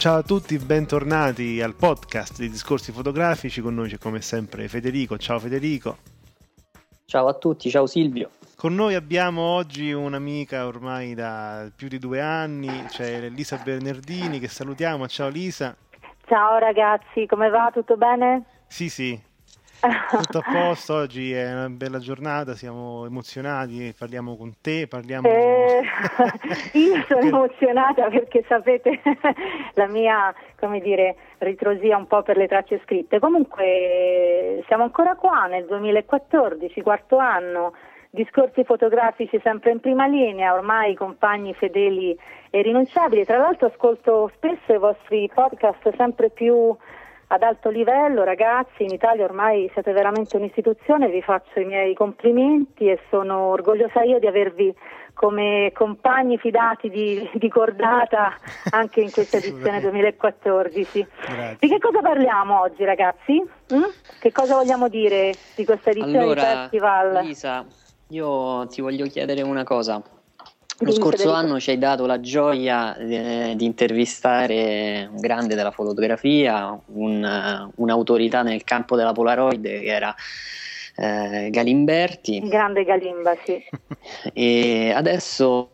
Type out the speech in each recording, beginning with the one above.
Ciao a tutti, bentornati al podcast di Discorsi fotografici. Con noi c'è come sempre Federico. Ciao Federico. Ciao a tutti, ciao Silvio. Con noi abbiamo oggi un'amica ormai da più di due anni, c'è Lisa Bernardini che salutiamo. Ciao Lisa. Ciao ragazzi, come va? Tutto bene? Sì, sì, tutto a posto. Oggi è una bella giornata, siamo emozionati, parliamo con te, parliamo... Eh, io sono emozionata perché sapete la mia, come dire, ritrosia un po' per le tracce scritte. Comunque siamo ancora qua nel 2014, quarto anno, discorsi fotografici sempre in prima linea, ormai compagni fedeli e rinunciabili. Tra l'altro ascolto spesso i vostri podcast sempre più ad alto livello, ragazzi, in Italia ormai siete veramente un'istituzione, vi faccio i miei complimenti e sono orgogliosa io di avervi come compagni fidati di, di cordata anche in questa edizione 2014. Grazie. Di che cosa parliamo oggi, ragazzi? Mm? Che cosa vogliamo dire di questa edizione di Allora, festival? Lisa, io ti voglio chiedere una cosa. Lo scorso Federico. anno ci hai dato la gioia eh, di intervistare un grande della fotografia, un, eh, un'autorità nel campo della Polaroid che era eh, Galimberti. Grande Galimba, sì. E adesso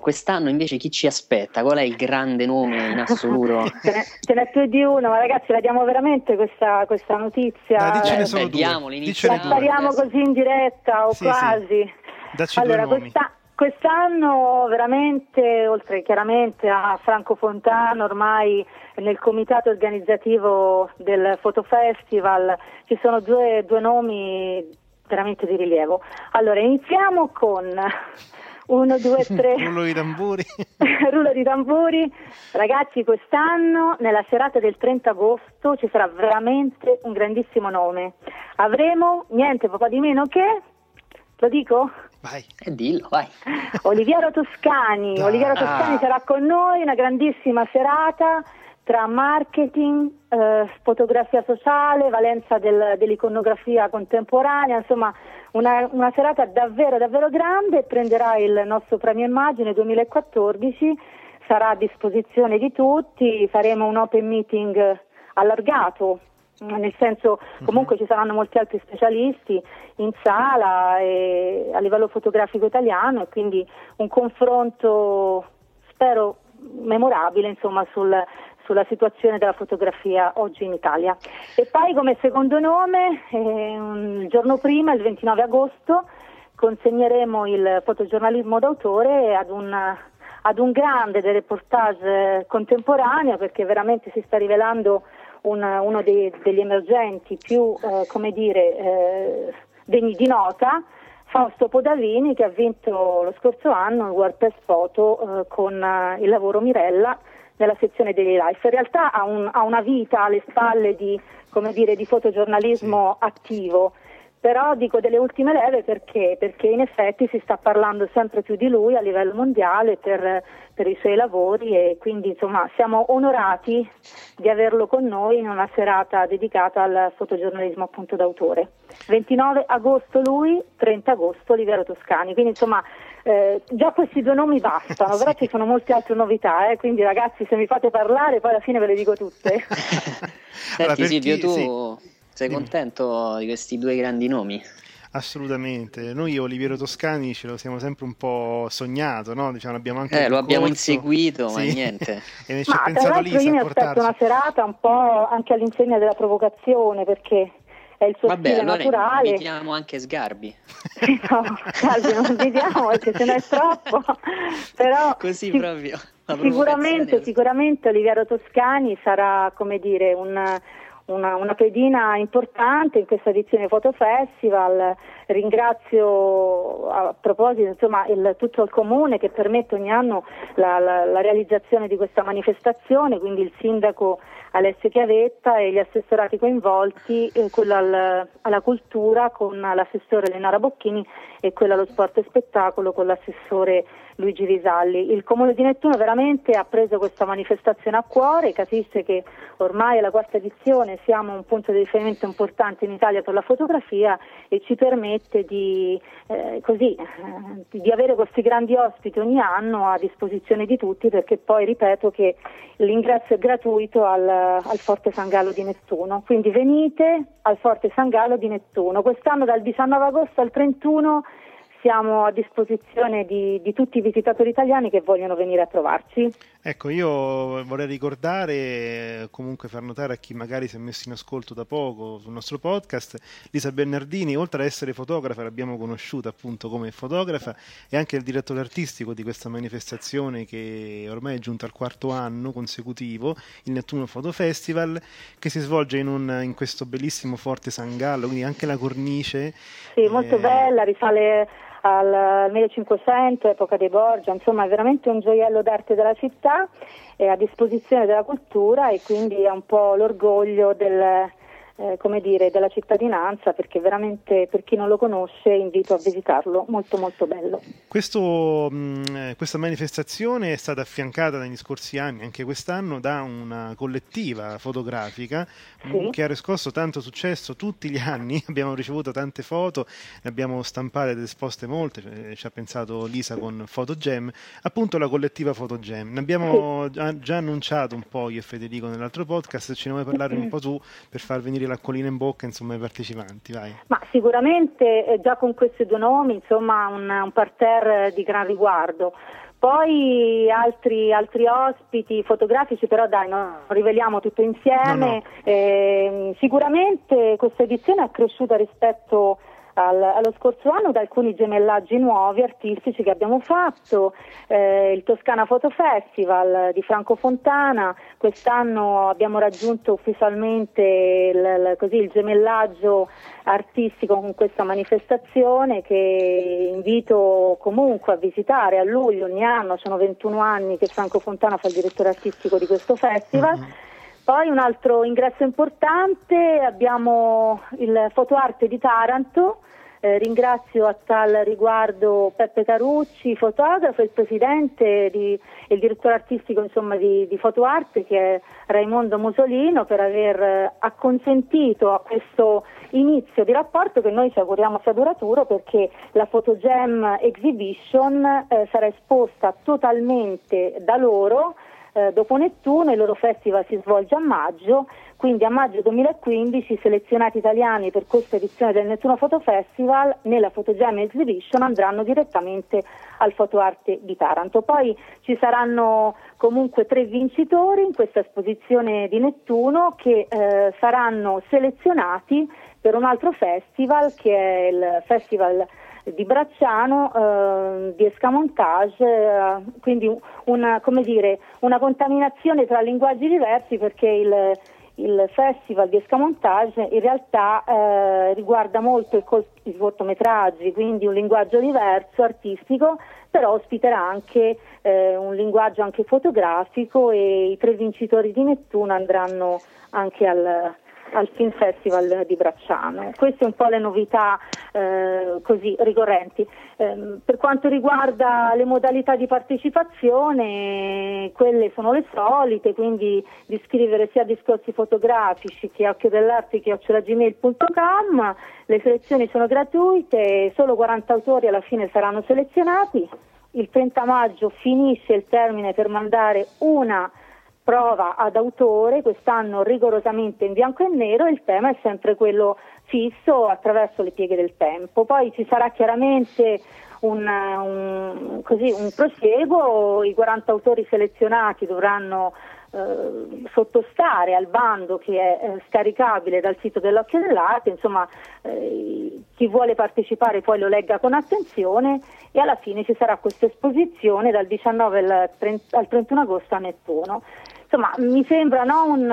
quest'anno invece chi ci aspetta? Qual è il grande nome in assoluto? ce, n'è, ce n'è più di uno, ma ragazzi la diamo veramente questa, questa notizia? Dai, dicene Eh, solo beh, due. diamoli, La spariamo così in diretta o Sì, sì. quasi. Dacci allora, due nomi. questa- quest'anno veramente, oltre chiaramente a Franco Fontano, ormai nel comitato organizzativo del Fotofestival ci sono due, due nomi veramente di rilievo. Allora, iniziamo con uno, due, tre. Rullo di tamburi. Rullo di tamburi. Ragazzi, quest'anno, nella serata del 30 agosto, ci sarà veramente un grandissimo nome. Avremo niente poco di meno che, lo dico? Vai. E dillo, vai. Oliviero Toscani. Oliviero Toscani sarà con noi, una grandissima serata tra marketing, eh, fotografia sociale, valenza del- dell'iconografia contemporanea, insomma una, una serata davvero davvero grande, prenderà il nostro premio immagine 2014, sarà a disposizione di tutti, faremo un open meeting allargato, nel senso comunque ci saranno molti altri specialisti in sala e a livello fotografico italiano e quindi un confronto spero memorabile insomma sul- sulla situazione della fotografia oggi in Italia. E poi come secondo nome, eh, il giorno prima, il 29 agosto, consegneremo il fotogiornalismo d'autore ad un, ad un grande del reportage eh, contemporaneo perché veramente si sta rivelando un- uno dei- degli emergenti più, eh, come dire, eh, degni di nota. Fausto Podavini che ha vinto lo scorso anno il World Press Photo eh, con eh, il lavoro Mirella nella sezione Daily Life. In realtà ha, un- ha una vita alle spalle di, come dire, di fotogiornalismo attivo, però dico delle ultime leve perché, perché in effetti si sta parlando sempre più di lui a livello mondiale per, per i suoi lavori e quindi insomma siamo onorati di averlo con noi in una serata dedicata al fotogiornalismo appunto d'autore. 29 agosto lui, 30 agosto Olivero Toscani, quindi insomma eh, già questi due nomi bastano, però Sì. ci sono molte altre novità, eh, quindi ragazzi se mi fate parlare poi alla fine ve le dico tutte. Senti Allora, Silvio, chi- tu sì. Sei Dimmi. contento di questi due grandi nomi? Assolutamente. Noi Oliviero Toscani ce lo siamo sempre un po' sognato, no? Diciamo, l'abbiamo anche Eh, lo abbiamo inseguito, ma Sì. niente. e ci ha Ma tra pensato l'altro Lisa io mi aspetto una serata un po' anche all'insegna della provocazione perché è il suo Vabbè, stile allora naturale. invitiamo anche Sgarbi. no, Sgarbi non invitiamo perché se no è troppo, però Così si- proprio. Sicuramente, sicuramente Oliviero Toscani sarà come dire un- una, una pedina importante in questa edizione Foto Festival. Ringrazio a proposito insomma, il- tutto il comune che permette ogni anno la, la- la realizzazione di questa manifestazione, quindi il sindaco Alessio Chiavetta e gli assessorati coinvolti, eh, quello al- alla cultura con l'assessore Lenara Bocchini e quello allo sport e spettacolo con l'assessore Luigi Risalli. Il Comune di Nettuno veramente ha preso questa manifestazione a cuore, capisse che ormai è la quarta edizione, siamo un punto di riferimento importante in Italia per la fotografia e ci permette di, eh, così, eh, di avere questi grandi ospiti ogni anno a disposizione di tutti perché poi ripeto che l'ingresso è gratuito al, al Forte San Gallo di Nettuno, quindi venite al Forte San Gallo di Nettuno. Quest'anno dal 19 agosto al 31 siamo a disposizione di, di tutti i visitatori italiani che vogliono venire a trovarci. Ecco, io vorrei ricordare, eh, comunque far notare a chi magari si è messo in ascolto da poco sul nostro podcast, Lisa Bernardini, oltre ad essere fotografa, l'abbiamo conosciuta appunto come fotografa, è anche il direttore artistico di questa manifestazione che ormai è giunta al quarto anno consecutivo, il Nettuno Photo Festival, che si svolge in, un- in questo bellissimo Forte San Gallo, quindi anche la cornice. Sì, molto eh, bella, risale al 1500, epoca dei Borgia, insomma è veramente un gioiello d'arte della città, è a disposizione della cultura e quindi è un po' l'orgoglio del, eh, come dire, della cittadinanza perché veramente per chi non lo conosce invito a visitarlo, molto molto bello. Questo, mh, eh, questa manifestazione è stata affiancata negli scorsi anni, anche quest'anno, da una collettiva fotografica Sì. che ha riscosso tanto successo tutti gli anni. Abbiamo ricevuto tante foto, ne abbiamo stampate ed esposte molte, eh, ci ha pensato Lisa con Photogem, appunto la collettiva Photogem. Ne abbiamo già, già annunciato un po' io e Federico nell'altro podcast, ce ne vuoi parlare un po' tu per far venire l'acquolina in bocca insomma, ai partecipanti, vai. Ma sicuramente eh, già con questi due nomi, insomma, un, un parterre di gran riguardo. Poi altri, altri ospiti fotografici, però dai, non riveliamo tutto insieme. No, no. Ehm, sicuramente questa edizione è cresciuta rispetto al- allo scorso anno da alcuni gemellaggi nuovi artistici che abbiamo fatto, eh, il Toscana Photo Festival di Franco Fontana, quest'anno abbiamo raggiunto ufficialmente il, così, il gemellaggio artistico con questa manifestazione che invito comunque a visitare a luglio ogni anno, sono 21 anni che Franco Fontana fa il direttore artistico di questo festival. Poi un altro ingresso importante, abbiamo il fotoarte di Taranto, eh, ringrazio a tal riguardo Peppe Carucci, fotografo, il presidente e il direttore artistico insomma, di, di Fotoarte che è Raimondo Musolino per aver eh, acconsentito a questo inizio di rapporto che noi ci auguriamo sia duraturo perché la Photogem Exhibition eh, sarà esposta totalmente da loro eh, dopo Nettuno, il loro festival si svolge a maggio, quindi a maggio 2015 i selezionati italiani per questa edizione del Nettuno Photo Festival nella Photogem Exhibition andranno direttamente al Fotoarte di Taranto. Poi ci saranno comunque tre vincitori in questa esposizione di Nettuno che eh, saranno selezionati per un altro festival che è il Festival di Bracciano eh, di escamontage, eh, quindi una, dire, una contaminazione tra linguaggi diversi perché il, il festival di escamontage in realtà eh, riguarda molto i cortometraggi, quindi un linguaggio diverso, artistico, però ospiterà anche eh, un linguaggio anche fotografico e i tre vincitori di Nettuno andranno anche al, al Film Festival di Bracciano. Queste un po' le novità eh, così ricorrenti. Ehm, per quanto riguarda le modalità di partecipazione, quelle sono le solite, quindi di scrivere sia discorsi fotografici che occhio dell'arte che gmail.com. Le selezioni sono gratuite, solo 40 autori alla fine saranno selezionati. Il 30 maggio finisce il termine per mandare una prova ad autore, quest'anno rigorosamente in bianco e nero, il tema è sempre quello fisso attraverso le pieghe del tempo. Poi ci sarà chiaramente un, un, così, un prosieguo, i 40 autori selezionati dovranno eh, sottostare al bando che è eh, scaricabile dal sito dell'Occhio dell'Arte, insomma eh, chi vuole partecipare poi lo legga con attenzione e alla fine ci sarà questa esposizione dal 19 al, 30, al 31 agosto a Nettuno. Insomma, mi sembra no, un,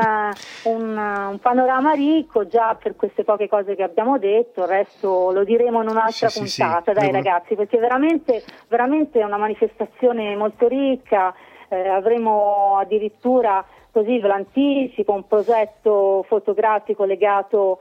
un, un, panorama ricco già per queste poche cose che abbiamo detto, il resto lo diremo in un'altra sì, puntata, sì, sì. dai Devo... ragazzi, perché veramente, veramente è una manifestazione molto ricca, eh, avremo addirittura, così ve l'anticipo, un progetto fotografico legato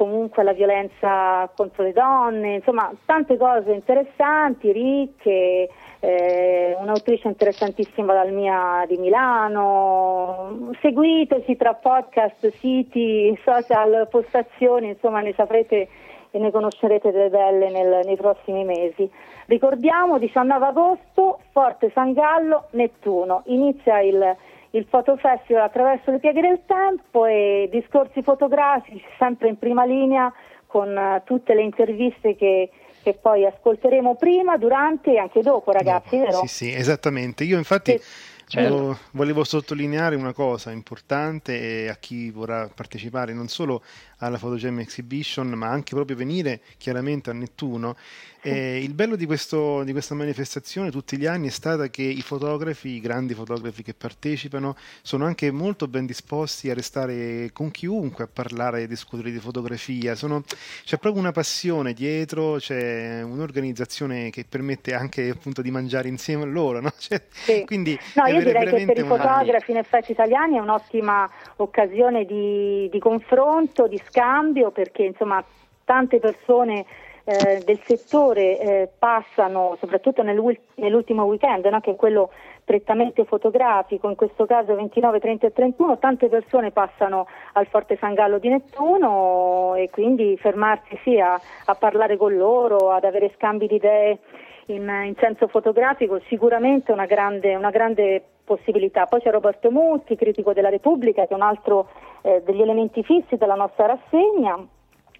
comunque alla violenza contro le donne, insomma tante cose interessanti, ricche, eh, un'autrice interessantissima dal mia di Milano, seguiteci tra podcast, siti, social, postazioni, insomma ne saprete e ne conoscerete delle belle nel, nei prossimi mesi. Ricordiamo 19 agosto, Forte San Gallo, Nettuno, inizia il il fotofestival attraverso le pieghe del tempo e discorsi fotografici sempre in prima linea con uh, tutte le interviste che, che, poi ascolteremo prima, durante e anche dopo ragazzi, no, vero? Sì, sì, esattamente. Io infatti... Sì. Certo. Volevo sottolineare una cosa importante a chi vorrà partecipare non solo alla Photogem Exhibition, ma anche proprio venire chiaramente a Nettuno eh, il bello di, questo, di, questa manifestazione tutti gli anni è stata che i fotografi, i grandi fotografi che partecipano, sono anche molto ben disposti a restare con chiunque, a parlare e discutere di fotografia. Sono, c'è proprio una passione dietro, c'è un'organizzazione che permette anche appunto di mangiare insieme a loro. No? Cioè, sì. Quindi no, io direi che per i fotografi in effetti italiani è un'ottima occasione di, di confronto, di scambio, perché insomma tante persone eh, del settore eh, passano, soprattutto nell'ultimo weekend, no, che è quello prettamente fotografico, in questo caso 29, 30 e 31, tante persone passano al Forte San Gallo di Nettuno e quindi fermarsi sì, a, a parlare con loro, ad avere scambi di idee in, in senso fotografico, sicuramente una grande, una grande possibilità. Poi c'è Roberto Mutti, critico della Repubblica, che è un altro eh, degli elementi fissi della nostra rassegna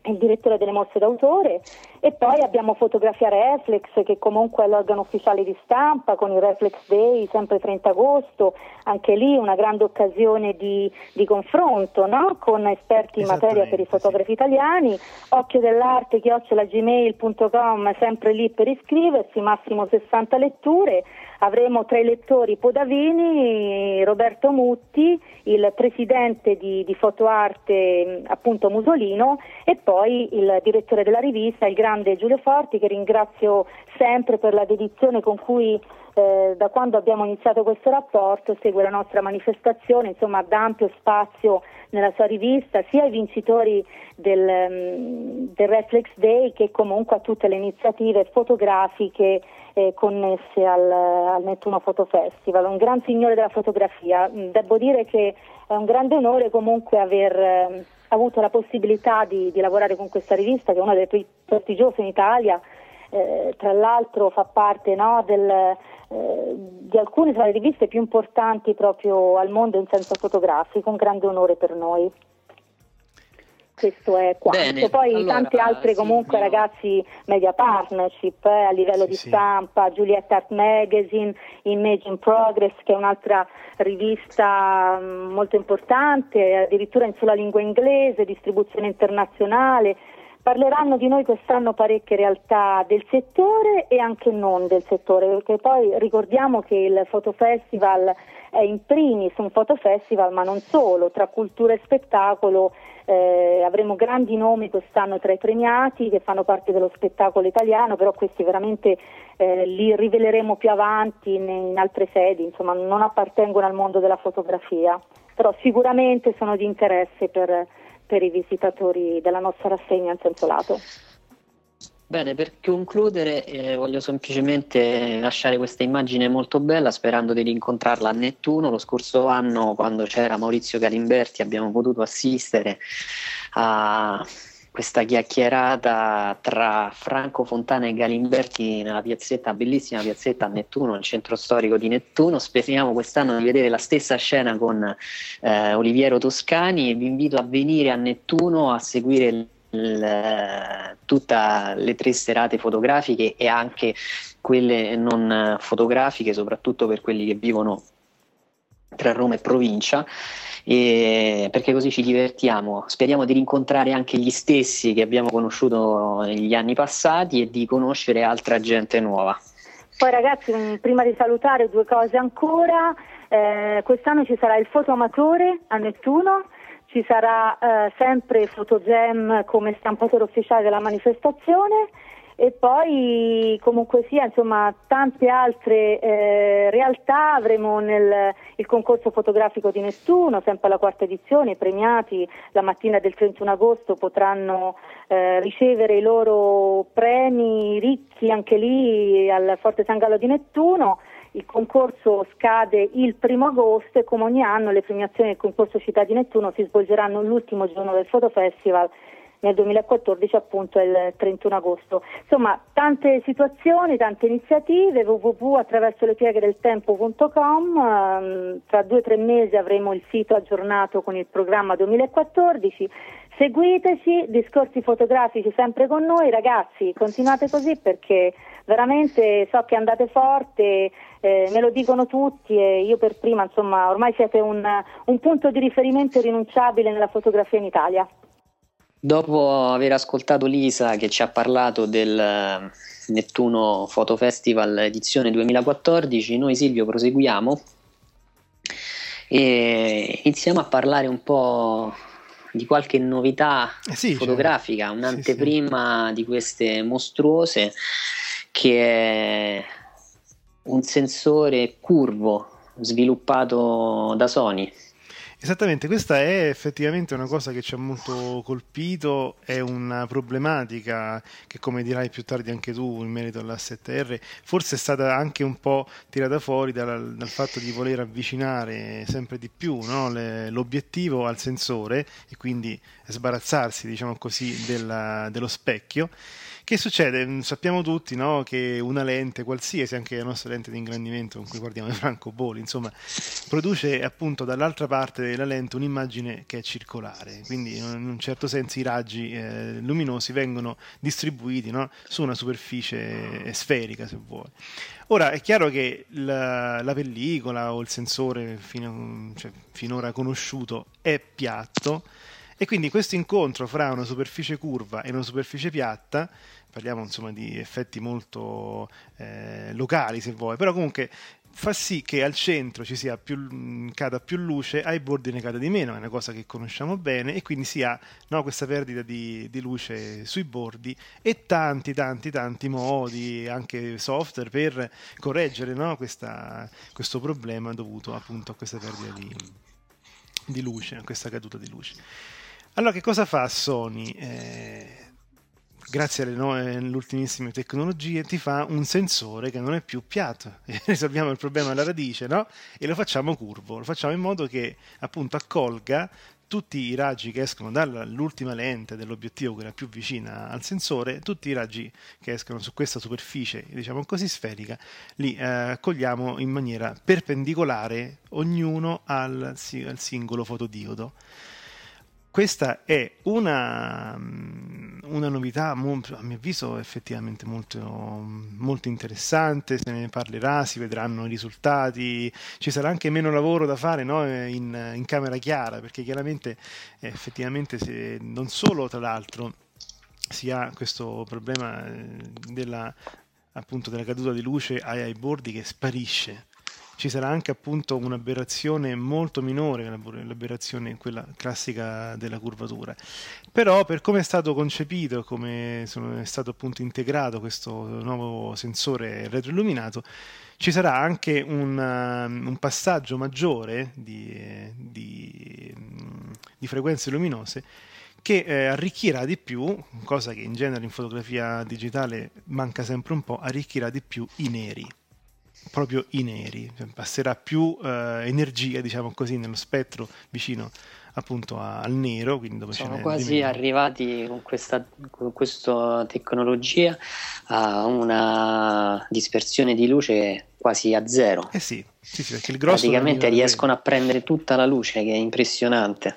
il direttore delle mosse d'autore e poi abbiamo Fotografia Reflex che comunque è l'organo ufficiale di stampa con il Reflex Day sempre 30 agosto, anche lì una grande occasione di, di confronto no? con esperti in materia per i fotografi sì. italiani, occhio dell'arte chiocciolagmail.com sempre lì per iscriversi, massimo 60 letture, avremo tra i lettori Podavini, Roberto Mutti, il presidente di, di Fotoarte appunto Musolino e poi il direttore della rivista, il grande Giulio Forti che ringrazio sempre per la dedizione con cui eh, da quando abbiamo iniziato questo rapporto segue la nostra manifestazione, insomma dà ampio spazio nella sua rivista sia ai vincitori del, um, del Reflex Day che comunque a tutte le iniziative fotografiche eh, connesse al, al Nettuno Photo Festival, un gran signore della fotografia. Mm, devo dire che è un grande onore comunque aver eh, avuto la possibilità di, di, lavorare con questa rivista che è una delle più prestigiose in Italia. Eh, tra l'altro fa parte no, del, eh, di alcune tra le riviste più importanti proprio al mondo in senso fotografico, un grande onore per noi questo è quanto. Bene, Poi allora, tante altre comunque sì, ragazzi media partnership eh, a livello sì, di stampa, sì. Juliet Art Magazine, Image in Progress che è un'altra rivista mm, molto importante, addirittura in sola lingua inglese, distribuzione internazionale. Parleranno di noi quest'anno parecchie realtà del settore e anche non del settore, perché poi ricordiamo che il Fotofestival è in primis un fotofestival, ma non solo, tra cultura e spettacolo eh, avremo grandi nomi quest'anno tra i premiati che fanno parte dello spettacolo italiano, però questi veramente eh, li riveleremo più avanti in, in altre sedi, insomma non appartengono al mondo della fotografia, però sicuramente sono di interesse per, per i visitatori della nostra rassegna in senso lato. Bene, per concludere eh, voglio semplicemente lasciare questa immagine molto bella sperando di rincontrarla a Nettuno. Lo scorso anno quando c'era Maurizio Galimberti abbiamo potuto assistere a questa chiacchierata tra Franco Fontana e Galimberti nella piazzetta, bellissima piazzetta a Nettuno, nel centro storico di Nettuno. Speriamo quest'anno di vedere la stessa scena con eh, Oliviero Toscani e vi invito a venire a Nettuno a seguire tutte le tre serate fotografiche e anche quelle non fotografiche, soprattutto per quelli che vivono tra Roma e provincia e perché così ci divertiamo. Speriamo di rincontrare anche gli stessi che abbiamo conosciuto negli anni passati e di conoscere altra gente nuova. Poi ragazzi, prima di salutare due cose ancora, eh, quest'anno ci sarà il fotoamatore a Nettuno, ci sarà eh, sempre Fotogem come stampatore ufficiale della manifestazione e poi comunque sia insomma tante altre eh, realtà avremo nel il concorso fotografico di Nettuno, sempre la quarta edizione, i premiati la mattina del 31 agosto potranno eh, ricevere i loro premi ricchi anche lì al Forte San Gallo di Nettuno. Il concorso scade il primo agosto e come ogni anno le premiazioni del concorso Città di Nettuno si svolgeranno l'ultimo giorno del Fotofestival nel 2014 appunto il 31 agosto. Insomma, tante situazioni, tante iniziative, www attraverso le pieghe del tempo.com, ehm, tra due o tre mesi avremo il sito aggiornato con il programma 2014. Seguiteci, discorsi fotografici sempre con noi, ragazzi, continuate così perché veramente so che andate forte, eh, me lo dicono tutti e io per prima, insomma, ormai siete un, un punto di riferimento irrinunciabile nella fotografia in Italia. Dopo aver ascoltato Lisa che ci ha parlato del eh, Nettuno Photo Festival edizione 2014, noi Silvio proseguiamo e iniziamo a parlare un po' di qualche novità eh sì, fotografica, cioè, un'anteprima sì, sì. di queste mostruose che è un sensore curvo sviluppato da Sony Esattamente, questa è effettivamente una cosa che ci ha molto colpito, è una problematica che come dirai più tardi anche tu in merito all'A7R, forse è stata anche un po' tirata fuori dal, dal fatto di voler avvicinare sempre di più no? Le, l'obiettivo al sensore e quindi sbarazzarsi diciamo così della, dello specchio che succede? Mm, sappiamo tutti no, che una lente, qualsiasi, anche la nostra lente di ingrandimento con cui guardiamo i francobolli, insomma, produce appunto dall'altra parte della lente un'immagine che è circolare, quindi in un certo senso i raggi eh, luminosi vengono distribuiti no, su una superficie sferica, se vuoi. Ora è chiaro che la, la pellicola o il sensore fino, cioè, finora conosciuto è piatto e quindi questo incontro fra una superficie curva e una superficie piatta parliamo insomma di effetti molto eh, locali se vuoi, però comunque fa sì che al centro ci sia più, cada più luce, ai bordi ne cada di meno, è una cosa che conosciamo bene e quindi si ha no, questa perdita di, di, luce sui bordi e tanti tanti tanti modi, anche software per correggere no, questa, questo problema dovuto appunto a questa perdita di, di luce, a questa caduta di luce. Allora che cosa fa Sony? Eh, grazie alle, nuove, ultimissime tecnologie, ti fa un sensore che non è più piatto. risolviamo il problema alla radice, no? E lo facciamo curvo, lo facciamo in modo che appunto accolga tutti i raggi che escono dall'ultima lente dell'obiettivo, quella più vicina al sensore, tutti i raggi che escono su questa superficie, diciamo così sferica, li eh, accogliamo in maniera perpendicolare ognuno al, al singolo fotodiodo questa è una, mm, una novità, a mio avviso, effettivamente molto, molto, interessante. Se ne parlerà, si vedranno i risultati. Ci sarà anche meno lavoro da fare no? in, in, camera chiara, perché chiaramente, effettivamente, se, non solo tra l'altro si ha questo problema eh, della, appunto, della caduta di luce ai, ai bordi che sparisce ci sarà anche appunto un'aberrazione molto minore, l'aberrazione quella classica della curvatura. Però per come è stato concepito, come è stato appunto integrato questo nuovo sensore retroilluminato, ci sarà anche un, um, un passaggio maggiore di, di, di frequenze luminose che eh, arricchirà di più, cosa che in genere in fotografia digitale manca sempre un po', arricchirà di più i neri proprio i neri, cioè, passerà più eh, energia, diciamo così, nello spettro vicino appunto al nero. Quindi dove Sono quasi arrivati con questa, con questa tecnologia a una dispersione di luce quasi a zero. Eh sì, sì, sì perché il grosso praticamente riescono a prendere tutta la luce, che è impressionante.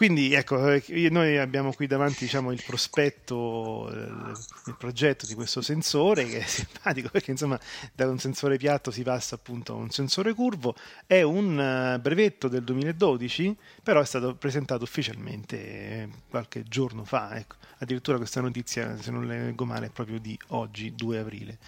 Quindi ecco, eh, noi abbiamo qui davanti diciamo, il prospetto, eh, il progetto di questo sensore che è simpatico perché insomma da un sensore piatto si passa appunto a un sensore curvo, è un eh, brevetto del 2012, però è stato presentato ufficialmente qualche giorno fa, ecco. addirittura questa notizia se non leggo male è proprio di oggi, 2 aprile.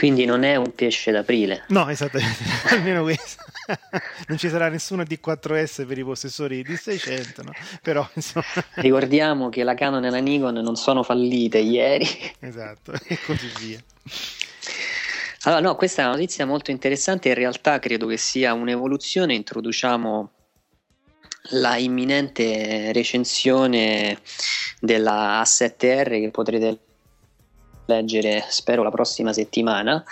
Quindi non è un pesce d'aprile. No, esattamente, almeno questo. non ci sarà nessuno D4S per i possessori di D600, no? però insomma... Ricordiamo che la Canon e la Nikon non sono fallite ieri. Esatto, e così via. Allora, no, questa è una notizia molto interessante, in realtà credo che sia un'evoluzione, introduciamo la imminente recensione della A7R che potrete leggere spero la prossima settimana.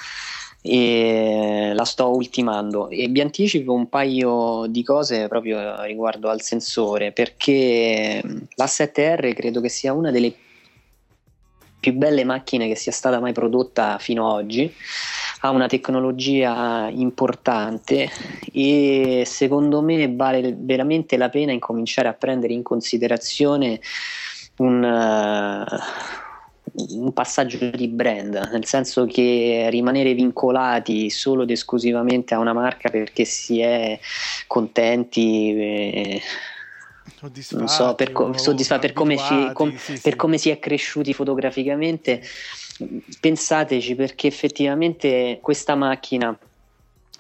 E la sto ultimando. E vi anticipo un paio di cose proprio riguardo al sensore perché la 7R credo che sia una delle più belle macchine che sia stata mai prodotta fino ad oggi. Ha una tecnologia importante e secondo me vale veramente la pena incominciare a prendere in considerazione un, uh, un passaggio di brand, nel senso che rimanere vincolati solo ed esclusivamente a una marca perché si è contenti. Eh, non so, per, co- soddisfatti per, come ci, com- sì, sì. per come si è cresciuti fotograficamente, pensateci perché effettivamente questa macchina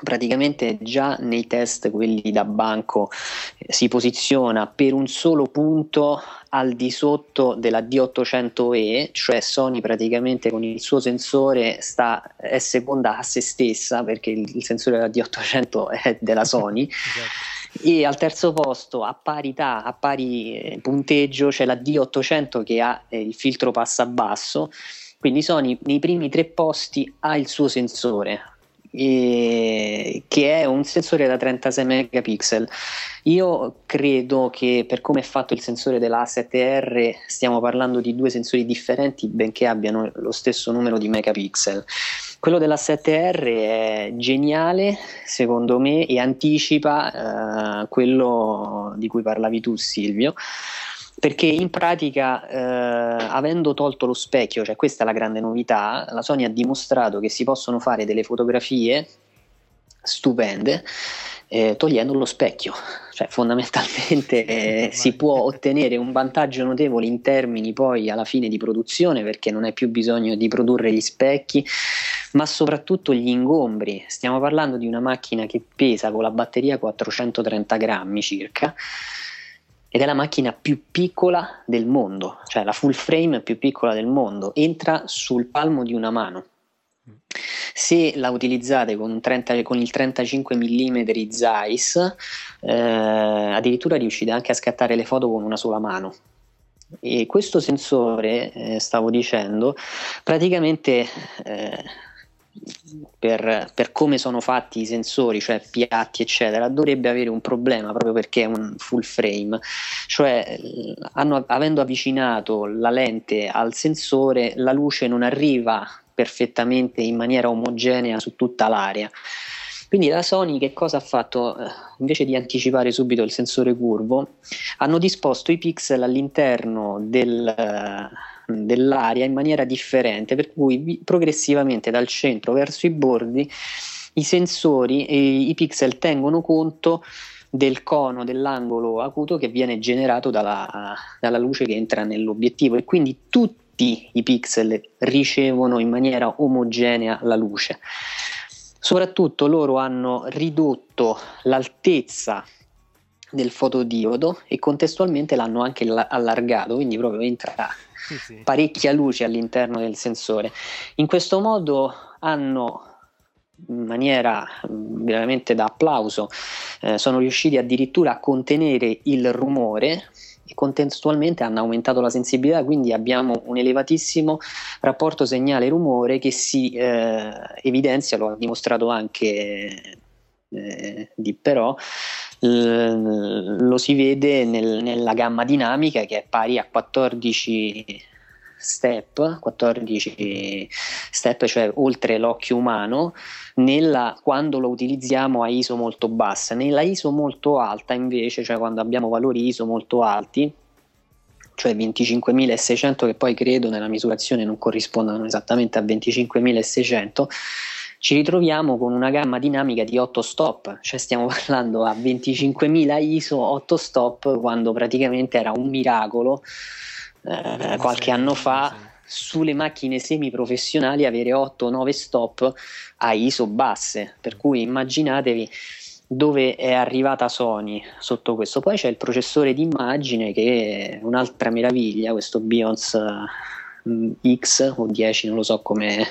praticamente già nei test quelli da banco eh, si posiziona per un solo punto al di sotto della D800E, cioè Sony praticamente con il suo sensore sta, è seconda a se stessa perché il, il sensore della D800 è della Sony. esatto. E al terzo posto, a parità, a pari eh, punteggio, c'è la D800 che ha eh, il filtro passa basso. Quindi Sony nei primi tre posti ha il suo sensore, che è un sensore da 36 megapixel. Io credo che per come è fatto il sensore della A7R stiamo parlando di due sensori differenti benché abbiano lo stesso numero di megapixel. Quello della 7R è geniale secondo me e anticipa eh, quello di cui parlavi tu Silvio perché in pratica eh, avendo tolto lo specchio, cioè questa è la grande novità, la Sony ha dimostrato che si possono fare delle fotografie stupende eh, togliendo lo specchio, cioè fondamentalmente eh, si può ottenere un vantaggio notevole in termini poi alla fine di produzione perché non hai più bisogno di produrre gli specchi, ma soprattutto gli ingombri. Stiamo parlando di una macchina che pesa con la batteria 430 grammi circa ed è la macchina più piccola del mondo, cioè la full frame più piccola del mondo, entra sul palmo di una mano. Se la utilizzate con, 30, con il 35 mm Zeiss, eh, addirittura riuscite anche a scattare le foto con una sola mano. E questo sensore, eh, stavo dicendo, praticamente eh, per, per, come sono fatti i sensori, cioè piatti, eccetera, dovrebbe avere un problema proprio perché è un full frame, cioè hanno, avendo avvicinato la lente al sensore, la luce non arriva perfettamente in maniera omogenea su tutta l'area. Quindi la Sony che cosa ha fatto? Eh, invece di anticipare subito il sensore curvo, hanno disposto i pixel all'interno del, dell'aria in maniera differente, per cui progressivamente dal centro verso i bordi i sensori e i pixel tengono conto del cono dell'angolo acuto che viene generato dalla, dalla luce che entra nell'obiettivo e quindi tutti i pixel ricevono in maniera omogenea la luce. Soprattutto loro hanno ridotto l'altezza del fotodiodo e contestualmente l'hanno anche allargato, quindi proprio entra sì, parecchia luce all'interno del sensore. In questo modo hanno in maniera mm, veramente da applauso eh, sono riusciti addirittura a contenere il rumore e contestualmente hanno aumentato la sensibilità, quindi abbiamo un elevatissimo rapporto segnale-rumore che si eh, evidenzia, lo ha dimostrato anche eh, di però lo si vede nel, nella gamma dinamica che è pari a 14 step, 14 step, cioè oltre l'occhio umano, nella, quando lo utilizziamo a ISO molto bassa. Nella ISO molto alta invece, cioè quando abbiamo valori ISO molto alti, cioè 25.600 che poi credo nella misurazione non corrispondano esattamente a 25.600, ci ritroviamo con una gamma dinamica di 8 stop, cioè stiamo parlando a 25.000 ISO 8 stop quando praticamente era un miracolo eh, qualche anno fa sulle macchine semiprofessionali avere 8-9 stop a ISO basse, per cui immaginatevi dove è arrivata Sony sotto questo. Poi c'è il processore d'immagine che è un'altra meraviglia, questo mm, X o 10, non lo so come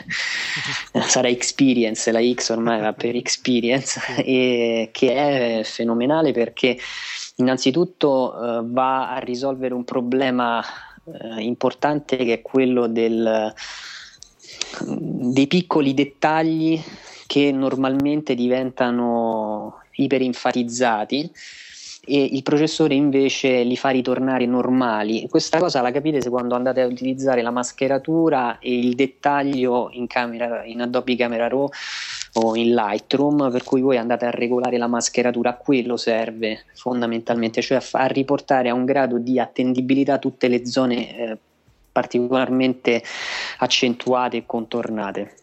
sarà Experience, la X ormai va per Experience, e che è fenomenale perché innanzitutto uh, va a risolvere un problema uh, importante che è quello del, dei piccoli dettagli che normalmente diventano iperenfatizzati e il processore invece li fa ritornare normali. Questa cosa la capite se quando andate a utilizzare la mascheratura e il dettaglio in, camera, in Adobe Camera Raw o in Lightroom, per cui voi andate a regolare la mascheratura, a quello serve fondamentalmente, cioè a, a riportare a un grado di attendibilità tutte le zone eh, particolarmente accentuate e contornate.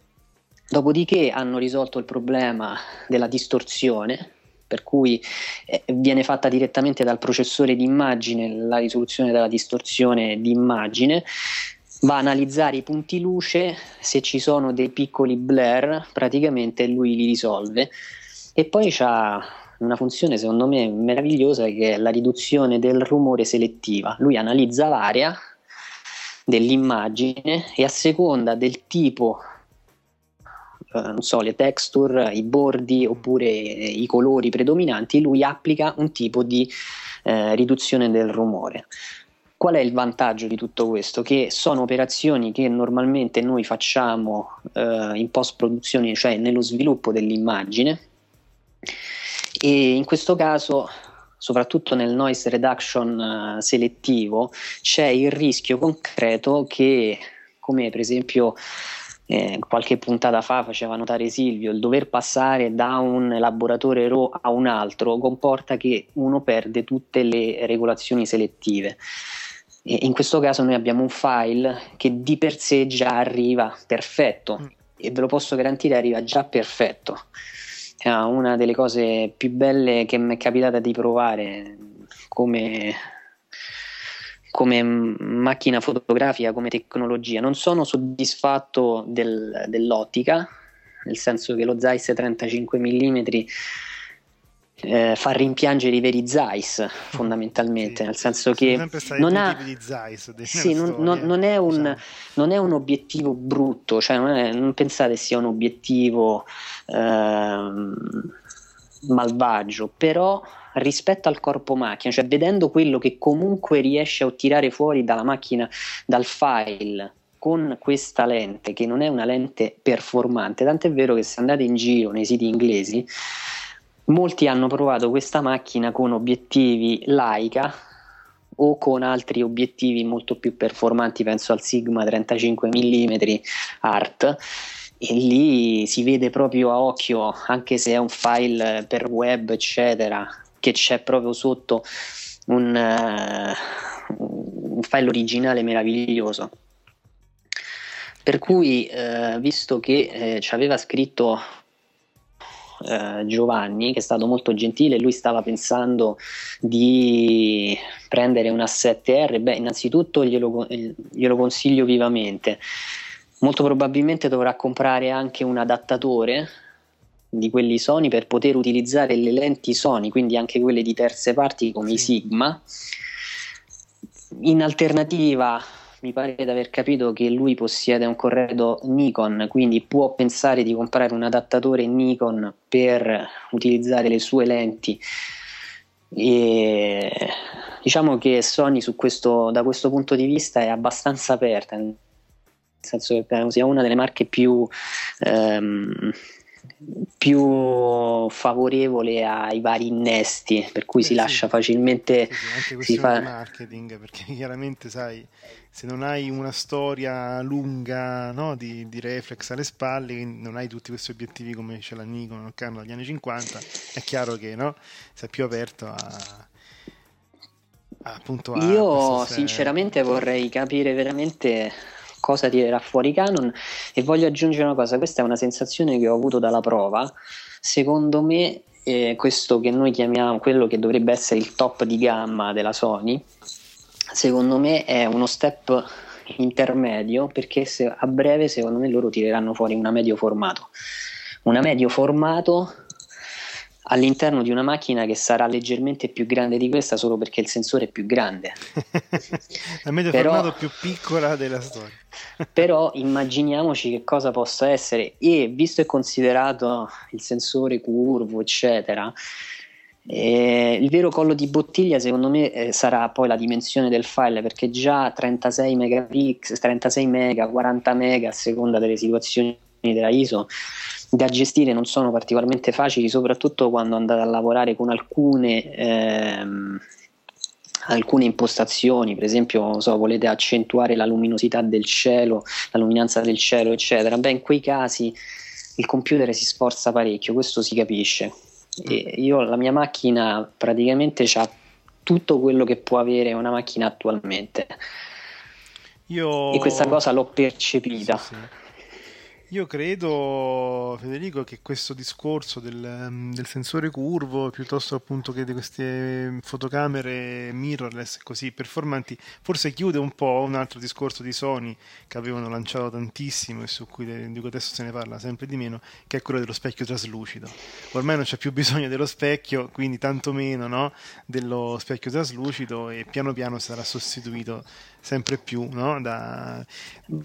Dopodiché hanno risolto il problema della distorsione, per cui eh, viene fatta direttamente dal processore di immagine la risoluzione della distorsione di immagine va a analizzare i punti luce se ci sono dei piccoli blur praticamente lui li risolve. E poi c'ha una funzione secondo me meravigliosa che è la riduzione del rumore selettiva. Lui analizza l'area dell'immagine e a seconda del tipo non so, le texture, i bordi oppure i colori predominanti, lui applica un tipo di eh, riduzione del rumore. Qual è il vantaggio di tutto questo? Che sono operazioni che normalmente noi facciamo eh, in post produzione, cioè nello sviluppo dell'immagine, e in questo caso soprattutto nel noise reduction uh, selettivo, c'è il rischio concreto che, come per esempio eh, qualche puntata fa faceva notare Silvio, il dover passare da un elaboratore RAW a un altro comporta che uno perde tutte le regolazioni selettive. E in questo caso noi abbiamo un file che di per sé già arriva perfetto mm. e ve lo posso garantire arriva già perfetto. È una delle cose più belle che mi è capitata di provare come come macchina fotografica, come tecnologia. Non sono soddisfatto del, dell'ottica, nel senso che lo Zeiss 35 mm eh, fa rimpiangere i veri Zeiss fondamentalmente, sì, nel senso che non, ha, sì, non, non, non, è un, diciamo. non, è un, obiettivo brutto, cioè non, è, non pensate sia un obiettivo eh, malvagio, però rispetto al corpo macchina, cioè vedendo quello che comunque riesce a tirare fuori dalla macchina, dal file con questa lente che non è una lente performante, tant'è vero che se andate in giro nei siti inglesi, molti hanno provato questa macchina con obiettivi Leica o con altri obiettivi molto più performanti, penso al Sigma 35 mm Art e lì si vede proprio a occhio, anche se è un file per web, eccetera, che c'è proprio sotto un, uh, un file originale meraviglioso. Per cui, uh, visto che uh, ci aveva scritto Giovanni, che è stato molto gentile, lui stava pensando di prendere una 7R, beh, innanzitutto glielo, glielo consiglio vivamente. Molto probabilmente dovrà comprare anche un adattatore di quelli Sony per poter utilizzare le lenti Sony, quindi anche quelle di terze parti come sì. i Sigma. In alternativa, mi pare di aver capito che lui possiede un corredo Nikon, quindi può pensare di comprare un adattatore Nikon per utilizzare le sue lenti. E diciamo che Sony questo, da questo punto di vista è abbastanza aperta, nel senso che sia una delle marche più ehm, più favorevole ai vari innesti, per cui Beh, si sì. lascia facilmente Sì, sì, anche questione fa di marketing, perché chiaramente sai, se non hai una storia lunga no, di, di reflex alle spalle, non hai tutti questi obiettivi come ce l'ha Nikon o Canon dagli anni 50, è chiaro che no, sei più aperto a, a, appunto a Io sinceramente vorrei capire veramente cosa tirerà fuori Canon. E voglio aggiungere una cosa, questa è una sensazione che ho avuto dalla prova, secondo me eh, questo che noi chiamiamo quello che dovrebbe essere il top di gamma della Sony, secondo me è uno step intermedio perché se- a breve secondo me loro tireranno fuori una medio formato, una medio formato all'interno di una macchina che sarà leggermente più grande di questa solo perché il sensore è più grande. la media Però- formato più piccola della storia. Però immaginiamoci che cosa possa essere e visto e considerato il sensore curvo, eccetera, eh, il vero collo di bottiglia secondo me eh, sarà poi la dimensione del file perché già 36 megapixel, 36 mega, 40 mega a seconda delle situazioni della ISO da gestire non sono particolarmente facili, soprattutto quando andate a lavorare con alcune, ehm, alcune impostazioni, per esempio, so, volete accentuare la luminosità del cielo, la luminanza del cielo, eccetera. Beh, in quei casi il computer si sforza parecchio, questo si capisce. E io la mia macchina praticamente ha tutto quello che può avere una macchina attualmente Io... e questa cosa l'ho percepita. Sì, sì. Io credo, Federico, che questo discorso del, mm, del sensore curvo, piuttosto appunto che di queste fotocamere mirrorless così performanti, forse chiude un po' un altro discorso di Sony che avevano lanciato tantissimo e su cui di adesso se ne parla sempre di meno, che è quello dello specchio traslucido. Ormai non c'è più bisogno dello specchio, quindi tanto meno no, dello specchio traslucido e piano piano sarà sostituito sempre più no, da,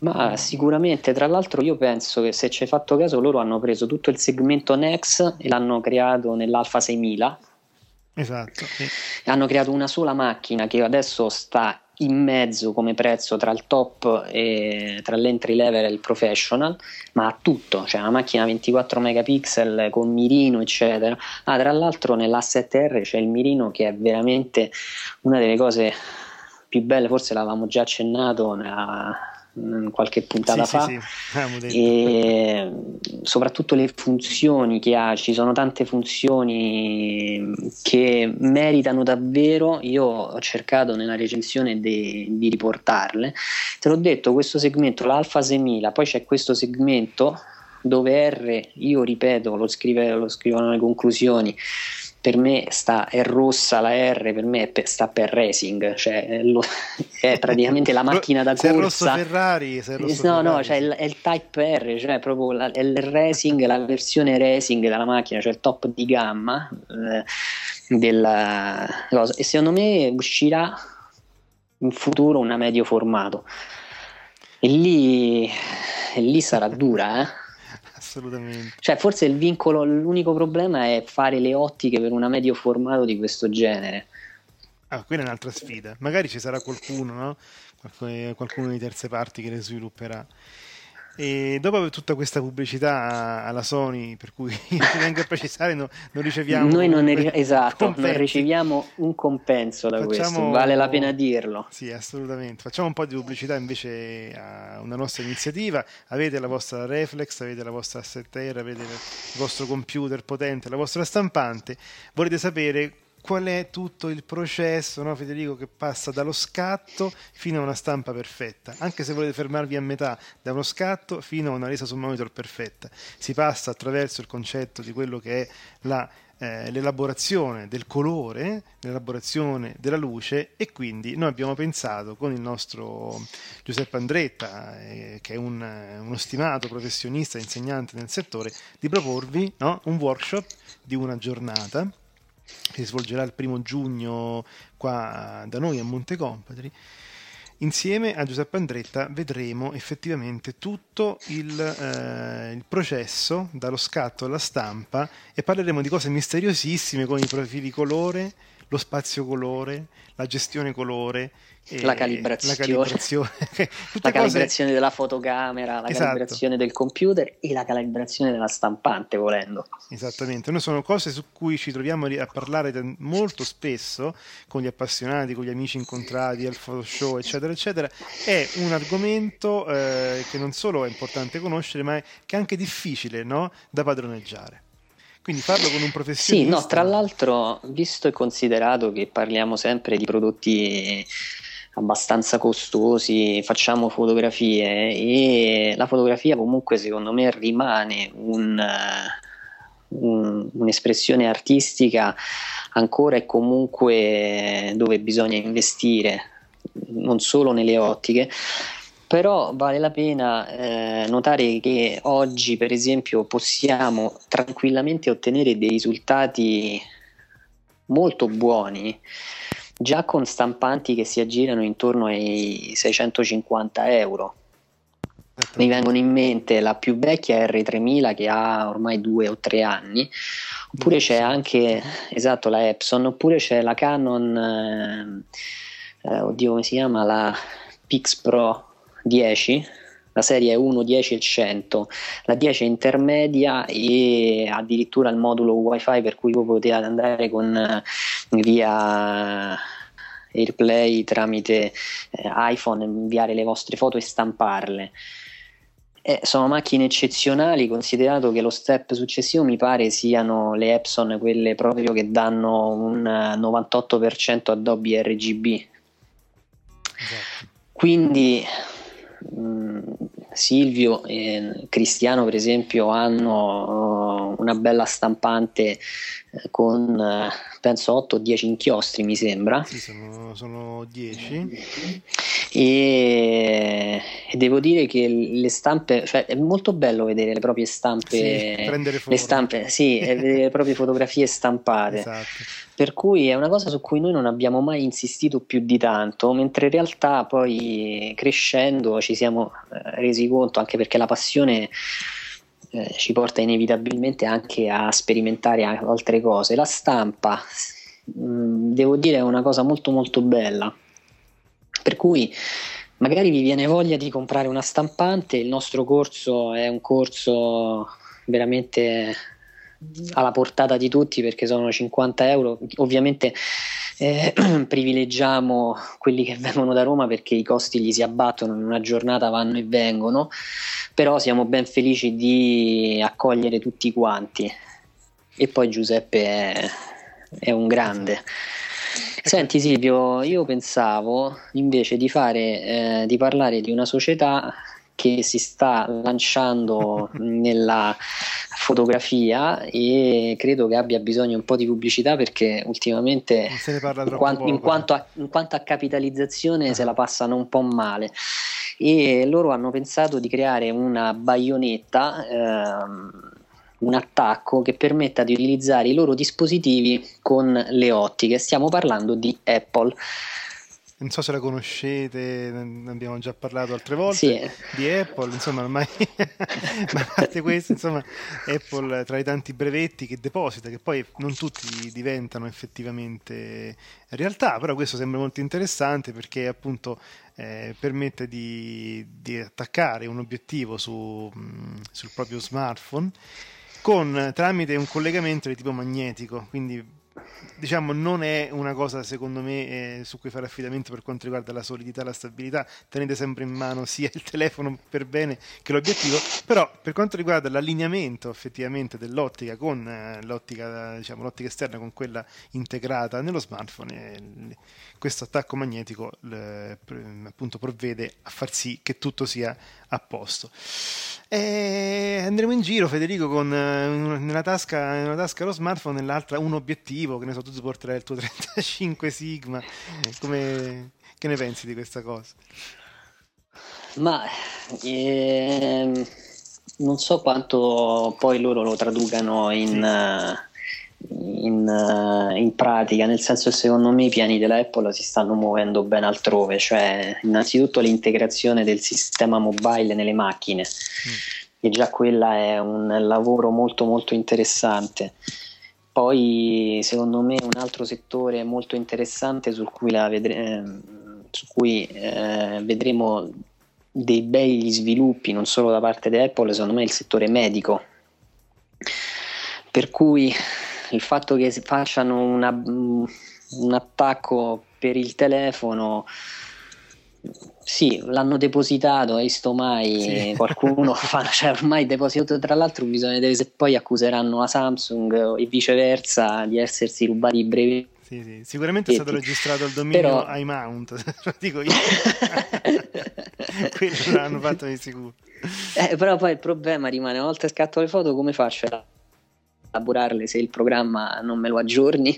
Ma sicuramente, tra l'altro io penso che se ci hai fatto caso loro hanno preso tutto il segmento Nex e l'hanno creato nell'Alfa 6000 Esatto, sì. hanno creato una sola macchina che adesso sta in mezzo come prezzo tra il top e tra l'entry level e il professional, ma ha tutto, cioè una macchina 24 megapixel con mirino, eccetera. Ah, tra l'altro nell'A7R c'è il mirino che è veramente una delle cose più belle, forse l'avevamo già accennato nella- qualche puntata Sì, fa. sì, sì, e soprattutto le funzioni che ha, ci sono tante funzioni che meritano davvero. Io ho cercato nella recensione de- di riportarle. Te l'ho detto, questo segmento, l'Alfa 6000, poi c'è questo segmento dove R, io ripeto, lo, scrive, lo scrivono nelle conclusioni. Per me sta, è rossa la R, per me per- sta per racing, cioè è, lo- è praticamente la macchina da se è rosso corsa. Ferrari, se è rosso No, no, Ferrari, cioè sì. il, è il Type R, cioè proprio la- il racing, la versione racing della macchina, cioè il top di gamma eh, della cosa. E secondo me uscirà in futuro una medio formato. E lì, e lì sarà dura, eh. Assolutamente. Cioè, forse il vincolo, l'unico problema è fare le ottiche per una medio formato di questo genere. Ah, quella è un'altra sfida. Magari ci sarà qualcuno, no? Qualc- Qualcuno di terze parti che le svilupperà. E dopo tutta questa pubblicità alla Sony, per cui vengo a precisare, no- non riceviamo Noi non, ri- esatto, non riceviamo un compenso da questo, Facciamo- vale la pena dirlo. Sì, assolutamente. Facciamo un po' di pubblicità invece a una nostra iniziativa. Avete la vostra reflex, avete la vostra asset avete il vostro computer potente, la vostra stampante. Volete sapere qual è tutto il processo, no, Federico, che passa dallo scatto fino a una stampa perfetta. Anche se volete fermarvi a metà, da uno scatto fino a una resa sul monitor perfetta. Si passa attraverso il concetto di quello che è la eh, l'elaborazione del colore, l'elaborazione della luce e quindi noi abbiamo pensato con il nostro Giuseppe Andretta, eh, che è un, uno stimato professionista e insegnante nel settore, di proporvi no, un workshop di una giornata si svolgerà il primo giugno qua da noi a Monte Compatri. Insieme a Giuseppe Andretta vedremo effettivamente tutto il, eh, il processo dallo scatto alla stampa e parleremo di cose misteriosissime come i profili colore, lo spazio colore, la gestione colore, la calibrazione, la calibrazione, la calibrazione della fotocamera, la esatto. calibrazione del computer e la calibrazione della stampante volendo. Esattamente, noi sono cose su cui ci troviamo a parlare molto spesso con gli appassionati, con gli amici incontrati al Photoshop, eccetera, eccetera. È un argomento eh, che non solo è importante conoscere, ma è che è anche difficile no? da padroneggiare. Quindi farlo con un professionista. Sì, no, tra l'altro, visto e considerato che parliamo sempre di prodotti abbastanza costosi, facciamo fotografie e la fotografia comunque secondo me rimane un, un, un'espressione artistica ancora e comunque dove bisogna investire non solo nelle ottiche però vale la pena eh, notare che oggi per esempio possiamo tranquillamente ottenere dei risultati molto buoni già con stampanti che si aggirano intorno ai 650 euro. Mi vengono in mente la più vecchia R3000 che ha ormai due o tre anni, oppure c'è anche esatto, la Epson, oppure c'è la Canon, eh, eh, oddio come si chiama, la Pix Pro 10 la serie è 1, 10 e 100, la 10 è intermedia e addirittura il modulo wifi per cui voi potete andare con eh, via AirPlay tramite eh, iPhone, inviare le vostre foto e stamparle. Eh, sono macchine eccezionali, considerato che lo step successivo mi pare siano le Epson, quelle proprio che danno un 98% Adobe RGB. Esatto. Quindi Silvio e Cristiano per esempio hanno una bella stampante uh, con uh, penso 8 o 10 inchiostri mi sembra. Sì, sono, sono 10 e, e, devo dire che le stampe cioè è molto bello vedere le proprie stampe sì, prendere le stampe sì vedere le proprie fotografie stampate. Esatto. Per cui è una cosa su cui noi non abbiamo mai insistito più di tanto, mentre in realtà poi crescendo ci siamo eh, resi conto, anche perché la passione eh, ci porta inevitabilmente anche a sperimentare altre cose. La stampa, mh, mm, devo dire, è una cosa molto molto bella, per cui magari vi viene voglia di comprare una stampante, il nostro corso è un corso veramente alla portata di tutti perché sono 50 euro. Ovviamente eh, privilegiamo quelli che vengono da Roma perché i costi gli si abbattono in una giornata, vanno e vengono, però siamo ben felici di accogliere tutti quanti. E poi Giuseppe è, è un grande. Senti Silvio, io pensavo invece di, fare, eh, di parlare di una società che si sta lanciando nella fotografia e credo che abbia bisogno un po' di pubblicità perché ultimamente in, quant- in, quanto a, in, quanto a, capitalizzazione ah. se la passano un po' male. E loro hanno pensato di creare una baionetta ehm, un attacco che permetta di utilizzare i loro dispositivi con le ottiche. Stiamo parlando di Apple non so se la conoscete, ne abbiamo già parlato altre volte, sì. di Apple, insomma ormai, ma a parte questo, insomma Apple tra i tanti brevetti che deposita, che poi non tutti diventano effettivamente realtà, però questo sembra molto interessante perché appunto eh, permette di, di, attaccare un obiettivo su, sul proprio smartphone con, tramite un collegamento di tipo magnetico, quindi diciamo non è una cosa secondo me eh, su cui fare affidamento per quanto riguarda la solidità la stabilità. Tenete sempre in mano sia il telefono per bene che l'obiettivo. Però per quanto riguarda l'allineamento effettivamente dell'ottica con eh, l'ottica, diciamo, l'ottica esterna con quella integrata nello smartphone eh, questo attacco magnetico eh, appunto provvede a far sì che tutto sia a posto e andremo in giro Federico con eh, nella tasca, nella tasca lo smartphone nell'altra un obiettivo che ne so tu porterai il tuo 35 Sigma come che ne pensi di questa cosa? Ma ehm, non so quanto poi loro lo traducano in, sì. In, uh, in, pratica, nel senso che secondo me i piani della Apple si stanno muovendo ben altrove, cioè innanzitutto l'integrazione del sistema mobile nelle macchine, mm. e già quella è un lavoro molto molto interessante poi secondo me un altro settore molto interessante sul cui, vedre- eh, su cui eh, vedremo dei bei sviluppi non solo da parte di Apple, secondo me è il settore medico. Per cui il fatto che facciano una, un attacco per il telefono sì, l'hanno depositato, hai visto mai sì. qualcuno fa, cioè ormai depositato, tra l'altro bisogna vedere se poi accuseranno la Samsung e viceversa di essersi rubati i brevetti. Sì, sì. Sicuramente è stato registrato il dominio Però... iMount, lo dico io. Quello l'hanno fatto di sicuro. Eh, però poi il problema rimane, una volta scatto le foto come faccio a elaborarle se il programma non me lo aggiorni?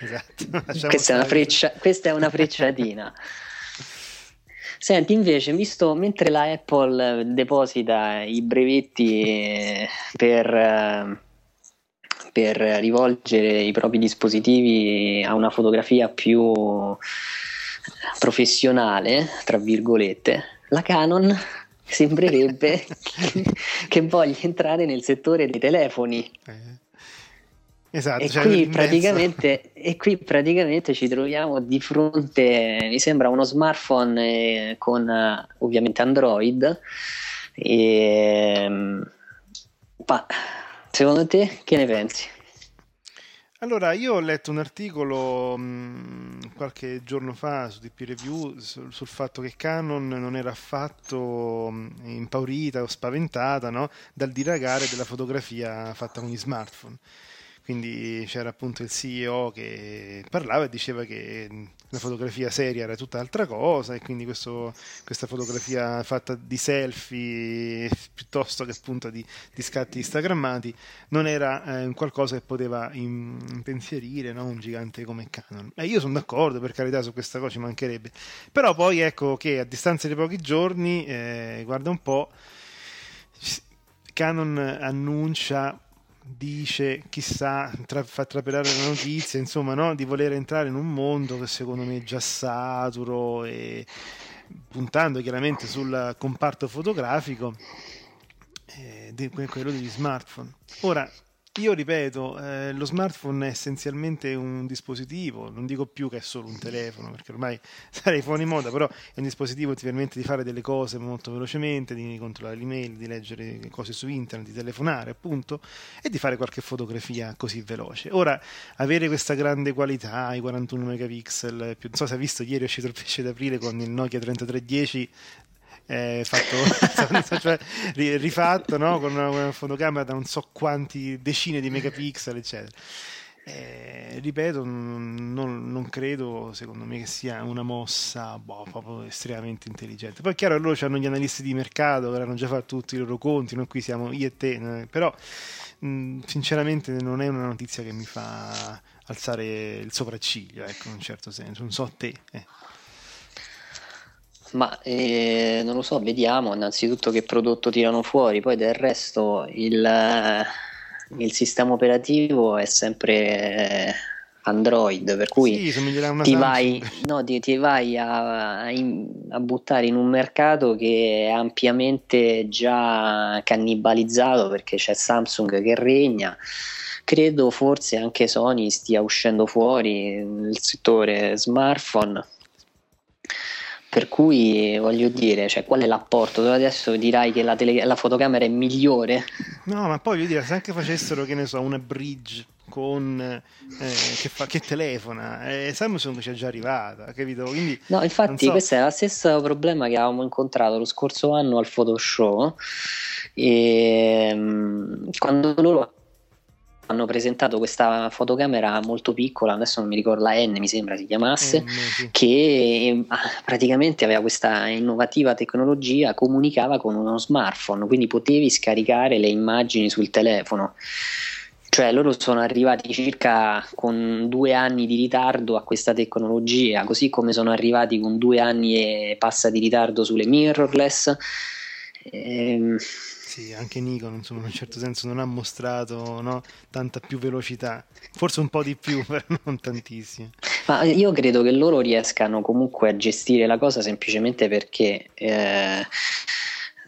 Esatto. Questa è, una freccia, questa è una frecciatina. Senti, invece, visto mentre la Apple deposita i brevetti per, per rivolgere i propri dispositivi a una fotografia più professionale, tra virgolette, la Canon sembrerebbe che voglia entrare nel settore dei telefoni. Eh. Esatto, e, cioè qui e, qui praticamente, ci troviamo di fronte, mi sembra, uno smartphone eh, con uh, ovviamente Android. E, ma secondo te che ne pensi? Allora, io ho letto un articolo mh, qualche giorno fa su DP Review sul, sul, fatto che Canon non era affatto mh, impaurita o spaventata no? dal dilagare della fotografia fatta con gli smartphone quindi c'era appunto il CEO che parlava e diceva che la fotografia seria era tutt'altra cosa e quindi questo, questa fotografia fatta di selfie piuttosto che appunto di, di scatti instagrammati non era eh, qualcosa che poteva impensierire no? un gigante come Canon e io sono d'accordo per carità su questa cosa ci mancherebbe però poi ecco che a distanza di pochi giorni eh, guarda un po' Canon annuncia dice, chissà, tra, fa trapelare la notizia, insomma, no? di voler entrare in un mondo che secondo me è già saturo e puntando chiaramente sul comparto fotografico, eh, quello degli smartphone. Ora, io ripeto, eh, lo smartphone è essenzialmente un dispositivo, non dico più che è solo un telefono, perché ormai sarei fuori moda, però è un dispositivo che ti permette di fare delle cose molto velocemente, di controllare l'email, di leggere cose su internet, di telefonare appunto, e di fare qualche fotografia così veloce. Ora, avere questa grande qualità, i 41 megapixel, più, non so se hai visto ieri è uscito il pesce d'aprile con il Nokia 3310 eh, fatto, cioè, rifatto no? con una, una, fotocamera da non so quanti decine di megapixel, eccetera. Eh, ripeto, non, non, credo, secondo me, che sia una mossa boh, proprio estremamente intelligente. Poi è chiaro, loro hanno gli analisti di mercato che hanno già fatto tutti i loro conti, noi qui siamo io e te, però mh, sinceramente non è una notizia che mi fa alzare il sopracciglio, ecco, in un certo senso, non so te. Eh. Ma eh, non lo so, vediamo. Innanzitutto che prodotto tirano fuori, poi del resto il, eh, il sistema operativo è sempre Android, per cui sì, ti, vai, no, ti, ti vai, a, a, buttare in un mercato che è ampiamente già cannibalizzato perché c'è Samsung che regna. Credo forse anche Sony stia uscendo fuori nel settore smartphone per cui voglio dire, cioè, qual è l'apporto? Tu adesso dirai che la, tele- la, fotocamera è migliore? No, ma poi voglio dire, se anche facessero, che ne so, una bridge con eh, che, fa, che, telefona, eh, Samsung ci è già arrivata, capito? Quindi, no, infatti, so. questo è lo stesso problema che avevamo incontrato lo scorso anno al Photoshop. E, ehm, quando loro hanno presentato questa fotocamera molto piccola, adesso non mi ricordo la N mi sembra si chiamasse, mm, sì. che ah, praticamente aveva questa innovativa tecnologia, comunicava con uno smartphone, quindi potevi scaricare le immagini sul telefono. Cioè loro sono arrivati circa con due anni di ritardo a questa tecnologia, così come sono arrivati con due anni e passa di ritardo sulle mirrorless. Ehm, sì, anche Nikon insomma, in un certo senso non ha mostrato no, tanta più velocità, forse un po' di più, però non tantissimo. Ma io credo che loro riescano comunque a gestire la cosa semplicemente perché eh,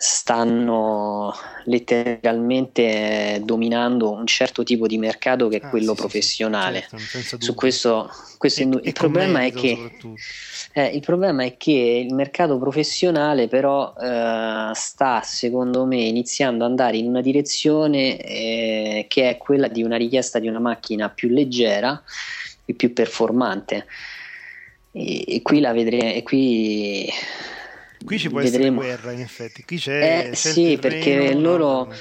stanno letteralmente dominando un certo tipo di mercato che è Ah, quello sì, sì, professionale. certo, senza Su questo, questo E- e il, con problema che, eh, il problema è che il mercato professionale però eh, sta secondo me iniziando ad andare in una direzione eh, che è quella di una richiesta di una macchina più leggera e più performante. E, e qui la vedremo. E qui Qui ci può vedremo. essere guerra, in effetti. Qui c'è, Eh, c'è sì, perché loro- no.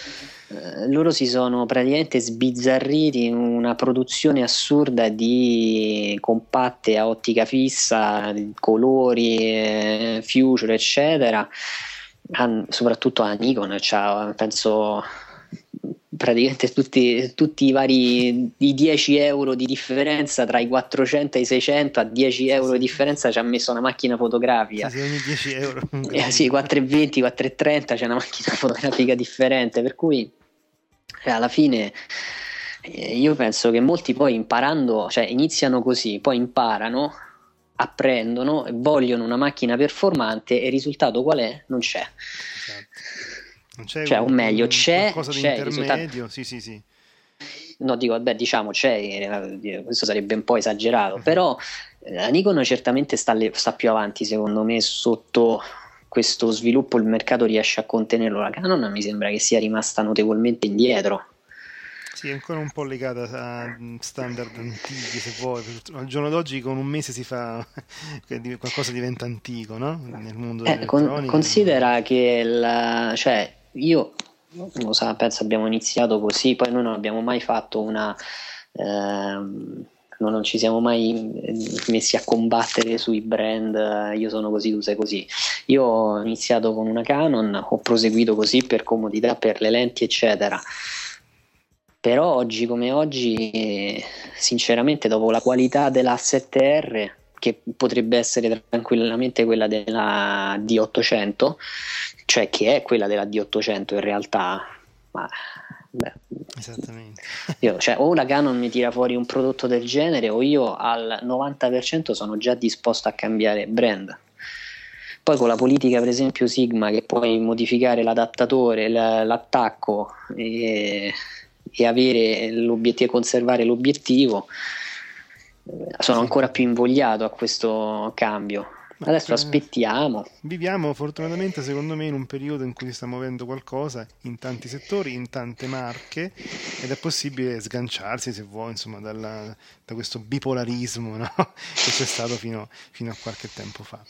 Eh, loro si sono praticamente sbizzarriti in una produzione assurda di compatte a ottica fissa, colori, eh, future, eccetera. Soprattutto a Nikon, c'ha, penso praticamente tutti, tutti i vari i 10 euro di differenza tra i 400 e i 600 a 10 euro di differenza ci ha messo una macchina fotografica Sì, ogni 10 euro. eh, sì, 4,20, 4,30 c'è una macchina fotografica differente, per cui eh, alla fine eh, io penso che molti poi imparando, cioè iniziano così, poi imparano, apprendono e vogliono una macchina performante e il risultato qual è? Non c'è. Esatto. Non c'è Cioè, o meglio, c'è- qualcosa di c'è il intermedio, sì, sì, sì. No, dico, vabbè, diciamo c'è, eh, questo sarebbe un po' esagerato, Mhm. però eh, la Nikon certamente sta, le- sta più avanti, secondo me, sotto questo sviluppo il mercato riesce a contenerlo. La Canon mi sembra che sia rimasta notevolmente indietro. Sì, è ancora un po' legata a mm, standard antichi, se vuoi. Al giorno d'oggi con un mese si fa di- qualcosa diventa antico, no? Nel mondo Eh, con- considera che il- cioè, io lo sa, penso abbiamo iniziato così, poi noi non abbiamo mai fatto una ehm, no, non ci siamo mai eh, messi a combattere sui brand eh, io sono così, tu sei così. Io ho iniziato con una Canon, ho proseguito così per comodità, per le lenti, eccetera. Però oggi come oggi, eh, sinceramente, dopo la qualità della 7R, che potrebbe essere tranquillamente quella della D800, cioè che è quella della D800 in realtà, ma beh, Esattamente. io, cioè, o la Canon mi tira fuori un prodotto del genere o io al 90% sono già disposto a cambiare brand. Poi con la politica, per esempio, Sigma, che puoi modificare l'adattatore, l'attacco e, e avere l'obiettivo, conservare l'obiettivo, eh, sono ancora più invogliato a questo cambio. Adesso eh, aspettiamo. Viviamo fortunatamente, secondo me, in un periodo in cui si sta muovendo qualcosa in tanti settori, in tante marche, ed è possibile sganciarsi, se vuoi, insomma, dalla- da questo bipolarismo no? che c'è stato fino, fino a qualche tempo fa.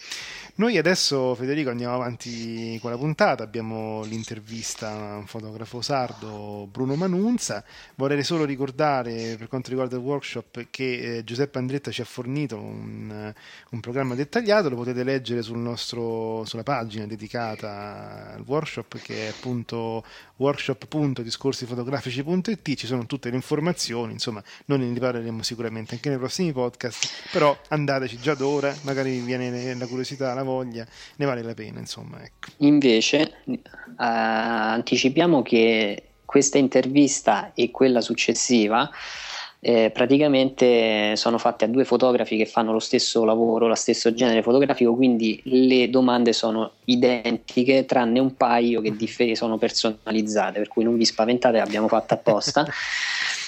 Noi adesso, Federico, andiamo avanti con la puntata. Abbiamo l'intervista a un fotografo sardo, Bruno Manunza. Vorrei solo ricordare, per quanto riguarda il workshop, che eh, Giuseppe Andretta ci ha fornito un, un programma dettagliato. Lo potete leggere sul nostro, sulla pagina dedicata al workshop, che è appunto workshop.discorsifotografici.it. Ci sono tutte le informazioni. Insomma, noi ne riparleremo sicuramente anche nei prossimi podcast. Però andateci già d'ora, magari vi viene la curiosità, la voglia, ne vale la pena. Insomma, ecco. Invece, eh, anticipiamo che questa intervista e quella successiva eh, praticamente sono fatte a due fotografi che fanno lo stesso lavoro, lo stesso genere fotografico, quindi le domande sono identiche, tranne un paio che differ- sono personalizzate, per cui non vi spaventate, le abbiamo fatte apposta.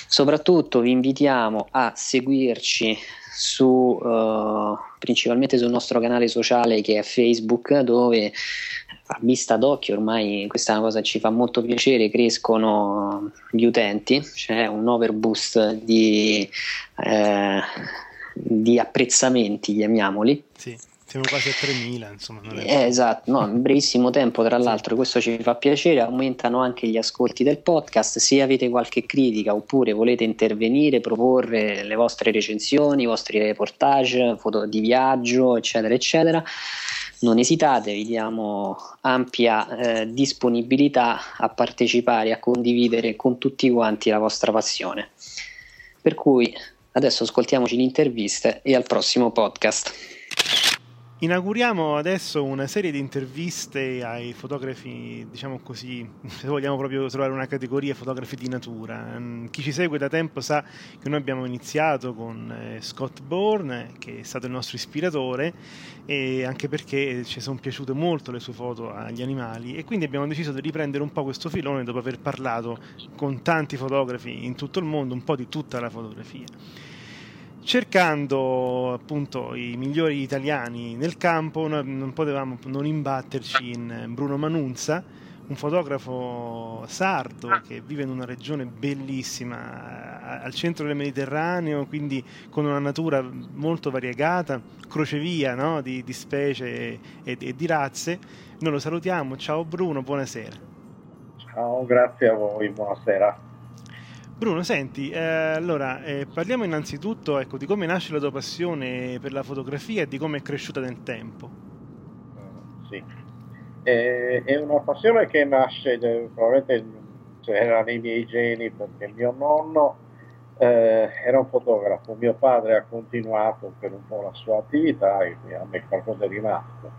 Soprattutto vi invitiamo a seguirci su, eh, principalmente sul nostro canale sociale che è Facebook, dove a vista d'occhio ormai questa è una cosa che ci fa molto piacere, crescono gli utenti, c'è un overboost di, eh, di apprezzamenti, chiamiamoli. Sì, siamo quasi a 3000, insomma. Eh, esatto, no, in brevissimo tempo, tra l'altro, questo ci fa piacere, aumentano anche gli ascolti del podcast. Se avete qualche critica oppure volete intervenire, proporre le vostre recensioni, i vostri reportage, foto di viaggio, eccetera, eccetera, non esitate, vi diamo ampia eh, disponibilità a partecipare, a condividere con tutti quanti la vostra passione. Per cui adesso ascoltiamoci l'intervista e al prossimo podcast. Inauguriamo adesso una serie di interviste ai fotografi, diciamo così, se vogliamo proprio trovare una categoria, fotografi di natura. Mm, chi ci segue da tempo sa che noi abbiamo iniziato con eh, Scott Bourne, che è stato il nostro ispiratore, e anche perché ci sono piaciute molto le sue foto agli animali e quindi abbiamo deciso di riprendere un po' questo filone dopo aver parlato con tanti fotografi in tutto il mondo, un po' di tutta la fotografia cercando appunto i migliori italiani nel campo. Non potevamo non imbatterci in Bruno Manunza un fotografo sardo che vive in una regione bellissima al centro del Mediterraneo quindi con una natura molto variegata crocevia no? di, di, specie e, e di razze. Noi lo salutiamo. Ciao Bruno buonasera. Ciao grazie a voi buonasera Bruno, senti, eh, allora eh, parliamo innanzitutto ecco, di come nasce la tua passione per la fotografia e di come è cresciuta nel tempo. Uh, sì, eh, è una passione che nasce eh, probabilmente cioè, era nei miei geni perché mio nonno eh, era un fotografo, mio padre ha continuato per un po' la sua attività e a me qualcosa è rimasto.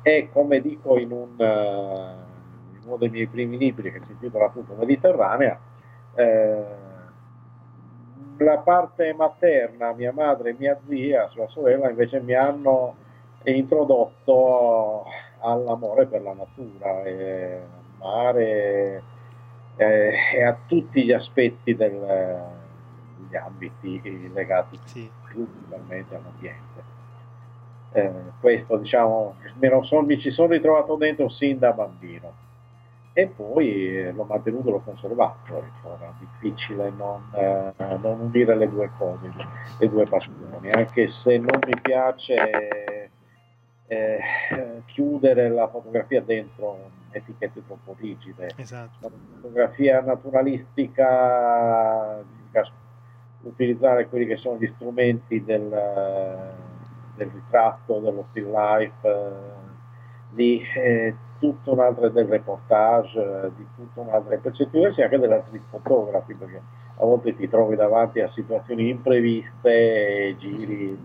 E come dico in, un, in uno dei miei primi libri che si intitola appunto Mediterranea, eh, la parte materna, mia madre e mia zia, sua sorella, invece mi hanno introdotto all'amore per la natura, e al mare eh, e a tutti gli aspetti del, degli ambiti legati sì. principalmente all'ambiente. Eh, questo diciamo, me lo son, mi ci sono ritrovato dentro sin da bambino e poi eh, l'ho mantenuto, l'ho conservato, era difficile non, eh, non, unire le due cose, le due passioni, anche se non mi piace eh, chiudere la fotografia dentro etichette troppo rigide. Esatto. La fotografia naturalistica, utilizzare quelli che sono gli strumenti del, del ritratto, dello still life, eh, di eh, tutto un altro del reportage, di tutto un altro, per certi versi anche della street photography, perché a volte ti trovi davanti a situazioni impreviste e giri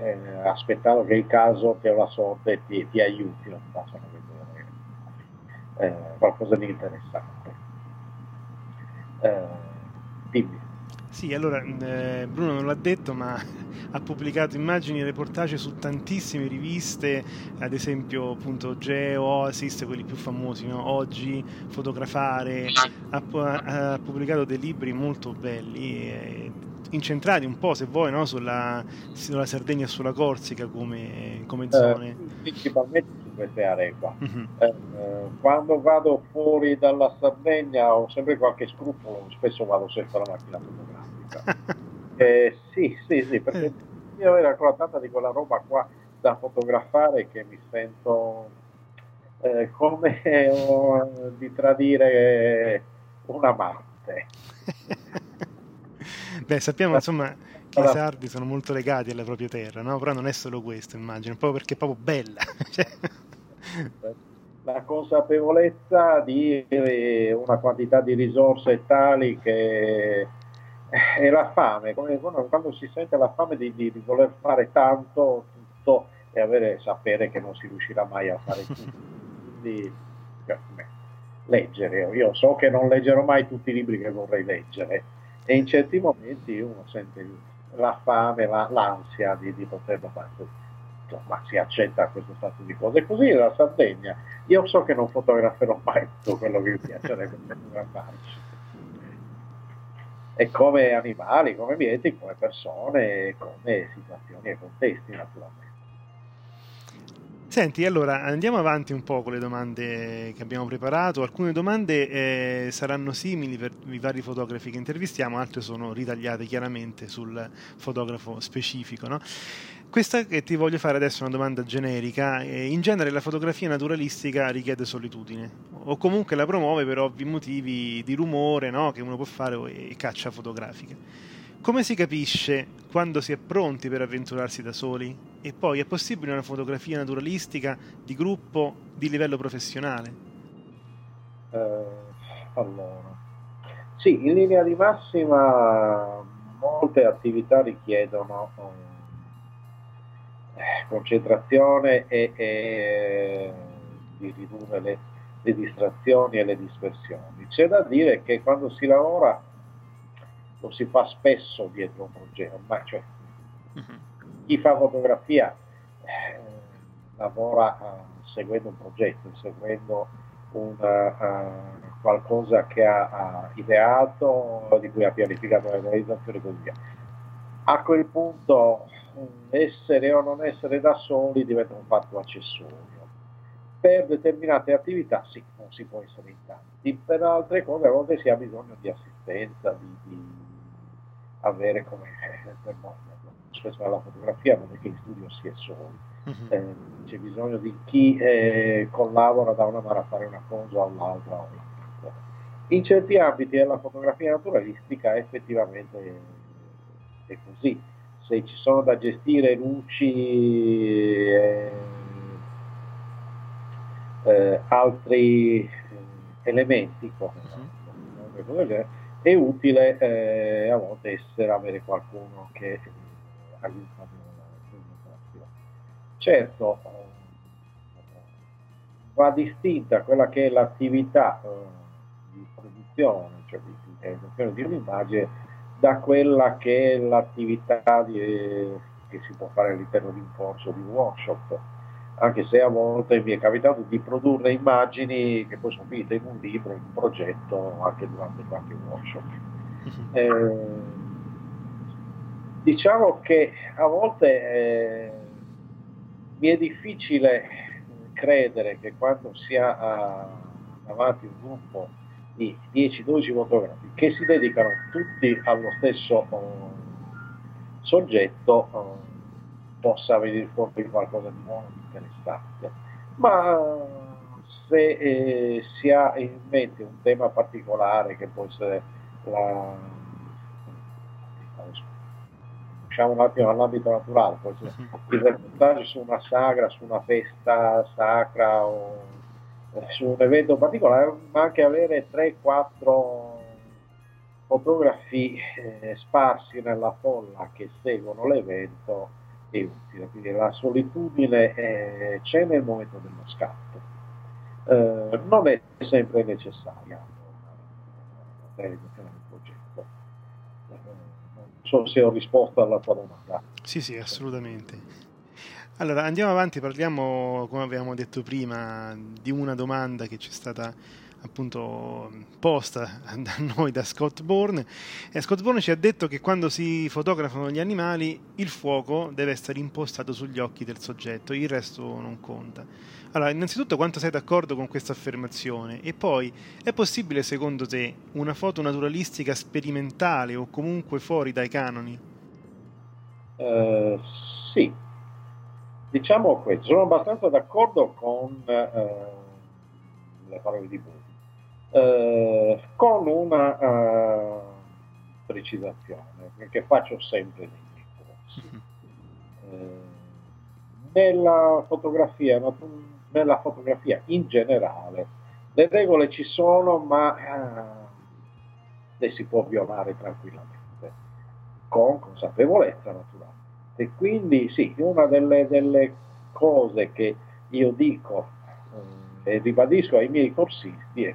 eh, aspettando che il caso che la sorte ti, ti aiuti, non possano vedere eh, qualcosa di interessante. Eh, dimmi. Sì, allora eh, Bruno non l'ha detto, ma ha pubblicato immagini e reportage su tantissime riviste, ad esempio appunto Geo, Oasis, quelli più famosi, no? Oggi, Fotografare, ha, ha, pubblicato dei libri molto belli, eh, incentrati un po', se vuoi, no? sulla, sulla, Sardegna e sulla Corsica come, come eh, zone. Eh, principalmente su queste aree qua. Uh-huh. Eh, quando vado fuori dalla Sardegna ho sempre qualche scrupolo, spesso vado senza la macchina Eh, sì, sì, sì, perché eh. io ero ancora tanta di quella roba qua da fotografare che mi sento eh, come uh, di tradire un amante. Beh, sappiamo insomma che i sardi sono molto legati alla propria terra, no? però non è solo questo, immagino, proprio perché è proprio bella. Cioè la consapevolezza di una quantità di risorse tali che è la fame, quando si sente la fame di, di, di voler fare tanto, tutto e avere, sapere che non si riuscirà mai a fare tutto. Quindi, beh, leggere, io so che non leggerò mai tutti i libri che vorrei leggere e in certi momenti uno sente la fame, la, l'ansia di, di poterlo fare. Ma si accetta questo stato di cose. Così la Sardegna, io so che non fotograferò mai tutto quello che mi piacerebbe fotografarci e come animali, come ambienti, come persone, come situazioni e contesti naturalmente. Senti, allora andiamo avanti un po' con le domande che abbiamo preparato. Alcune domande eh, saranno simili per i vari fotografi che intervistiamo, altre sono ritagliate chiaramente sul fotografo specifico. No? Questa che ti voglio fare adesso è una domanda generica. In genere la fotografia naturalistica richiede solitudine o comunque la promuove per ovvi motivi di rumore no? che uno può fare e caccia fotografica. Come si capisce quando si è pronti per avventurarsi da soli? E poi è possibile una fotografia naturalistica di gruppo di livello professionale? Eh, allora, sì, in linea di massima molte attività richiedono concentrazione e, e di ridurre le, le distrazioni e le dispersioni. C'è da dire che quando si lavora lo si fa spesso dietro un progetto, ma cioè, chi fa fotografia eh, lavora uh, seguendo un progetto, seguendo una, uh, qualcosa che ha, uh, ideato, di cui ha pianificato l'organizzazione e così via. A quel punto essere o non essere da soli diventa un fatto accessorio. Per determinate attività sì, non si può essere in tanti, per altre cose a volte si ha bisogno di assistenza, di, di avere come per spesso nella fotografia non è che in studio si è soli, uh-huh. eh, c'è bisogno di chi eh, collabora da una mano a fare una cosa o all'altra. In certi ambiti della fotografia naturalistica effettivamente è così, se ci sono da gestire luci e eh, altri eh, elementi come uh-huh. è utile eh, a volte essere, avere qualcuno che aiuta nell'operazione. Certo, va distinta quella che è l'attività di produzione, cioè di realizzazione di un'immagine, da quella che è l'attività di, che si può fare all'interno di un corso, di un workshop, anche se a volte mi è capitato di produrre immagini che poi sono finite in un libro, in un progetto, anche durante qualche workshop. Eh, diciamo che a volte eh, mi è difficile credere che quando si ha davanti un gruppo di 10-12 fotografi che si dedicano tutti allo stesso uh, soggetto uh, possa venire fuori qualcosa di buono, di interessante. Ma se eh, si ha in mente un tema particolare che può essere la, usciamo un attimo dall'ambito naturale, poi il reportage su una sagra, su una festa sacra o su un evento particolare, ma anche avere 3-4 fotografi eh, sparsi nella folla che seguono l'evento è utile, quindi la solitudine eh, c'è nel momento dello scatto, eh, non è sempre necessaria la realizzazione del progetto. Eh, non so se ho risposto alla tua domanda. Sì, sì, assolutamente. Allora, andiamo avanti, parliamo, come avevamo detto prima, di una domanda che ci è stata appunto posta da noi da Scott Bourne e Scott Bourne ci ha detto che quando si fotografano gli animali il fuoco deve essere impostato sugli occhi del soggetto, il resto non conta. Allora, innanzitutto quanto sei d'accordo con questa affermazione e poi è possibile secondo te una foto naturalistica sperimentale o comunque fuori dai canoni? Uh, sì, diciamo questo, sono abbastanza d'accordo con uh, le parole di Bourne eh, con una uh, precisazione che faccio sempre nei miei corsi. Eh, nella, fotografia, nella fotografia in generale le regole ci sono ma uh, le si può violare tranquillamente con consapevolezza naturale e quindi sì una delle, delle cose che io dico eh, e ribadisco ai miei corsisti è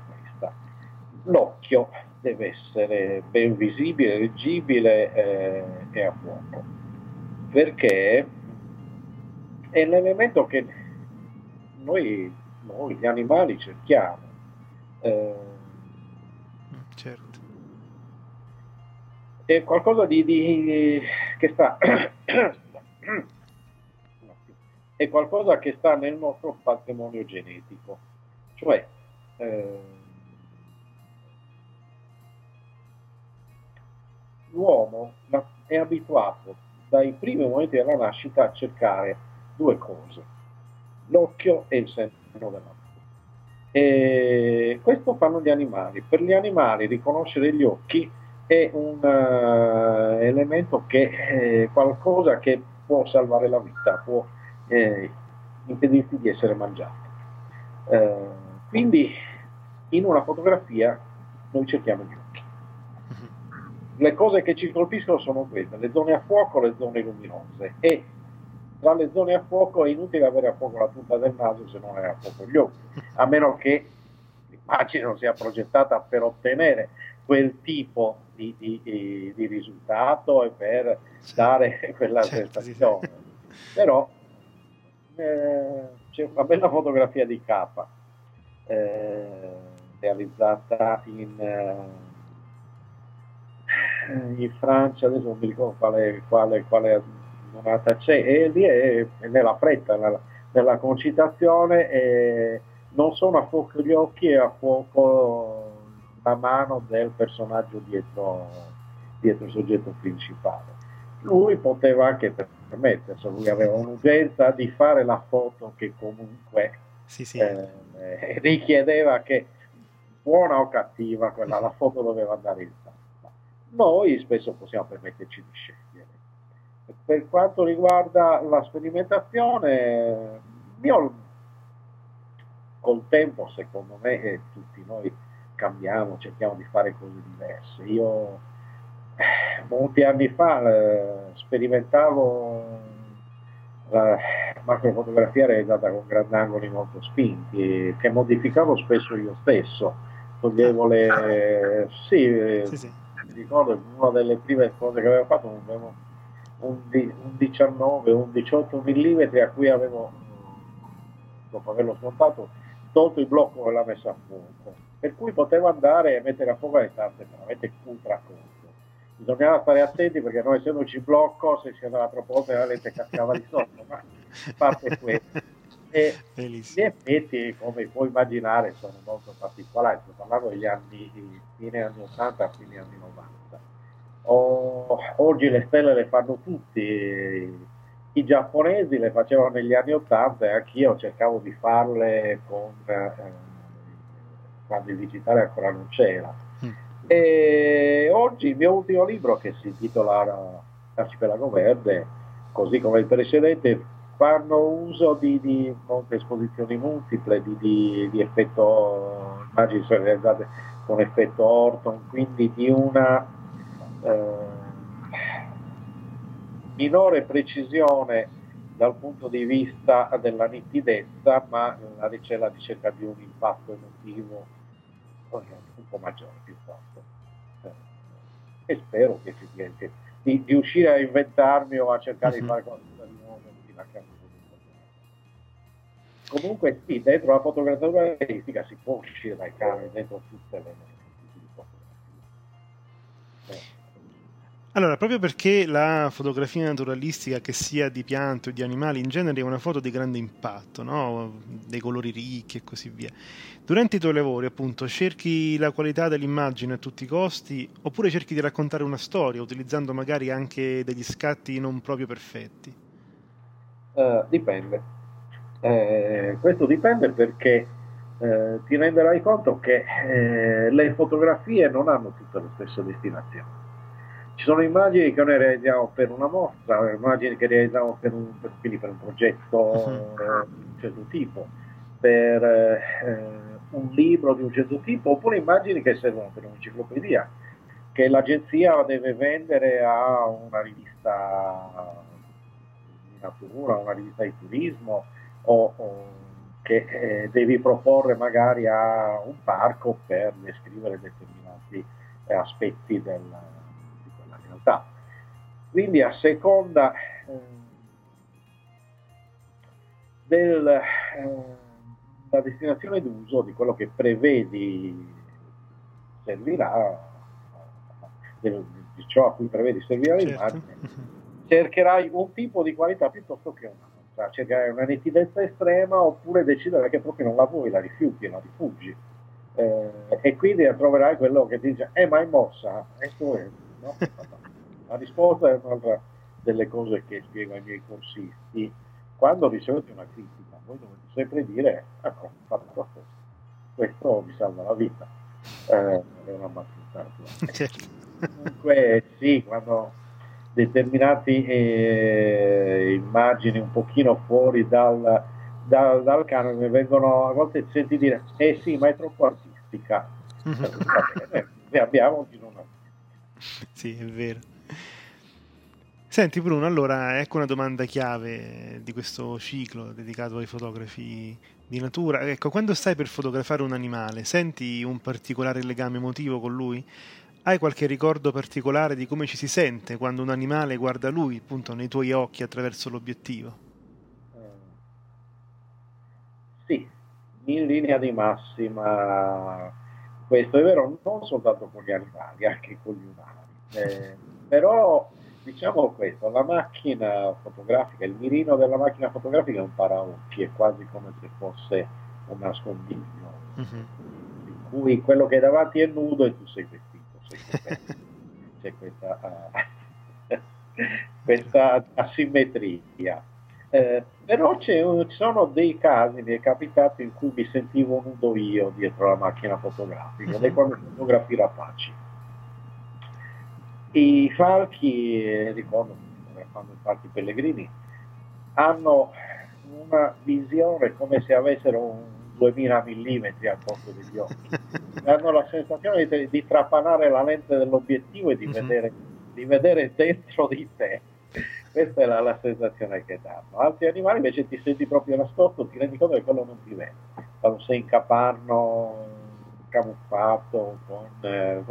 l'occhio deve essere ben visibile, leggibile eh, e a fuoco, perché è l'elemento che noi, noi gli animali cerchiamo. Eh, certo. È qualcosa di, di che sta è qualcosa che sta nel nostro patrimonio genetico, cioè eh, l'uomo è abituato dai primi momenti della nascita a cercare due cose, l'occhio e il seno della. E questo fanno gli animali. Per gli animali riconoscere gli occhi è un uh, elemento che è qualcosa che può salvare la vita, può eh, impedirti di essere mangiato. Uh, quindi in una fotografia noi cerchiamo gli occhi. Le cose che ci colpiscono sono queste, le zone a fuoco, le zone luminose. E tra le zone a fuoco è inutile avere a fuoco la punta del naso se non è a fuoco gli occhi, a meno che l'immagine non sia progettata per ottenere quel tipo di, di, di risultato e per dare quella certo, sensazione. Però eh, c'è una bella fotografia di capa eh, realizzata in, eh, in, Francia, adesso non mi ricordo quale, quale, quale donata c'è, e lì è, è nella fretta, nella, nella concitazione, non sono a fuoco gli occhi e a fuoco la mano del personaggio dietro, dietro il soggetto principale. Lui poteva anche permettersi, lui aveva un'urgenza di fare la foto che comunque sì, sì. Eh, richiedeva che buona o cattiva quella la foto doveva andare in stampa. Noi spesso possiamo permetterci di scegliere. Per quanto riguarda la sperimentazione, io col tempo, secondo me, tutti noi cambiamo, cerchiamo di fare cose diverse. Io eh, molti anni fa eh, sperimentavo la macrofotografia realizzata con grandangoli molto spinti, che modificavo spesso io stesso. Toglievo le... Sì, sì, sì. mi ricordo una delle prime cose che avevo fatto, avevo un, un 19, un 18 mm a cui avevo, dopo averlo smontato, tolto il blocco con la messa a fuoco per cui potevo andare e mettere a fuoco le stanze veramente ultra corte. Bisognava stare attenti perché noi essendoci blocco, se si andava troppo oltre la lente cascava di sotto, ma a parte questo. E gli effetti, come puoi immaginare, sono molto particolari, sto parlando degli anni, fine anni 80, fine anni 90. Oh, oggi le stelle le fanno tutti, i giapponesi le facevano negli anni 80 e anch'io cercavo di farle con... Eh, quando il digitale ancora non c'era. Mm. E oggi il mio ultimo libro, che si intitola Arcipelago Verde, così come il precedente, fanno uso di, di molte esposizioni multiple, di, di, di effetto, immagini sono realizzate con effetto Orton, quindi di una eh, minore precisione dal punto di vista della nitidezza, ma la ricerca di un impatto emotivo un po' maggiore piuttosto. Eh, e spero che effettivamente di, di uscire a inventarmi o a cercare di mhm. fare qualcosa di nuovo fino a caso. Comunque sì, dentro la fotografia realistica si può uscire dai canoni dentro tutte le Allora, proprio perché la fotografia naturalistica, che sia di piante o di animali, in genere è una foto di grande impatto, no? dei colori ricchi e così via. Durante i tuoi lavori, appunto, cerchi la qualità dell'immagine a tutti i costi, oppure cerchi di raccontare una storia, utilizzando magari anche degli scatti non proprio perfetti? Uh, dipende. Eh, questo dipende perché eh, ti renderai conto che eh, le fotografie non hanno tutte le stesse destinazioni ci sono immagini che noi realizziamo per una mostra, immagini che realizziamo per un, per, per un progetto uh-huh. eh, di un certo tipo, per eh, un libro di un certo tipo, oppure immagini che servono per un'enciclopedia, che l'agenzia deve vendere a una rivista di natura, una rivista di turismo, o, o che eh, devi proporre magari a un parco per descrivere determinati aspetti del realtà. Quindi a seconda eh, della eh, destinazione d'uso, di quello che prevedi servirà, di ciò a cui prevedi servirà certo. l'immagine, cercherai un tipo di qualità piuttosto che un'altra, cercherai una nitidezza estrema oppure decidere che proprio non la vuoi, la rifiuti, la rifugi. Eh, e quindi troverai quello che ti dice, eh ma è mossa, e tu è, no? La risposta è un'altra delle cose che spiego ai miei corsisti. Quando ricevete una critica, voi dovete sempre dire, ecco, fatto questo, questo vi salva la vita. Eh, è una battuta. Comunque sì, quando determinate eh, immagini un pochino fuori dal, dal, dal canone vengono a volte senti dire eh sì ma è troppo artistica mm-hmm. ne abbiamo di non sì è vero Senti Bruno, allora ecco una domanda chiave di questo ciclo dedicato ai fotografi di natura. Ecco, quando stai per fotografare un animale, senti un particolare legame emotivo con lui? Hai qualche ricordo particolare di come ci si sente quando un animale guarda lui, appunto, nei tuoi occhi attraverso l'obiettivo? Sì, in linea di massima questo è vero non soltanto con gli animali, anche con gli umani. Eh, però diciamo questo, la macchina fotografica, il mirino della macchina fotografica è un paraocchi, è quasi come se fosse un nascondiglio, uh-huh. in cui quello che è davanti è nudo e tu sei vestito, sei c'è questa, uh, questa asimmetria. Eh, però ci sono dei casi, mi è capitato, in cui mi sentivo nudo io dietro la macchina fotografica, uh-huh. ed è quando fotografi rapaci. I falchi, eh, ricordo, fotografando i falchi pellegrini, hanno una visione come se avessero un 2000 mm al posto degli occhi. hanno la sensazione di, di trapanare la lente dell'obiettivo e di, uh-huh. vedere, di vedere dentro di te questa è la, la, sensazione che danno. Altri animali invece ti senti proprio nascosto, ti rendi conto che quello non ti vede. Quando sei in capanno, camuffato, con eh,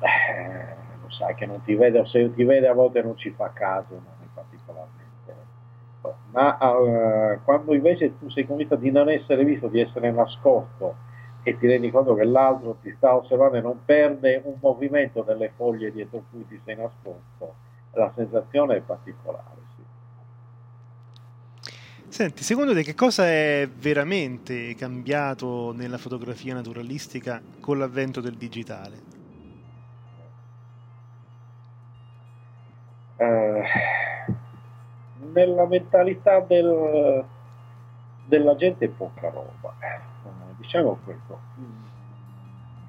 eh, lo sai che non ti vede, o se ti vede a volte non ci fa caso, non particolarmente. Ma eh, quando invece tu sei convinto di non essere visto, di essere nascosto e ti rendi conto che l'altro ti sta osservando e non perde un movimento delle foglie dietro cui ti sei nascosto, la sensazione è particolare. Senti, secondo te che cosa è veramente cambiato nella fotografia naturalistica con l'avvento del digitale? Nella mentalità del, della gente è poca roba, eh, diciamo questo.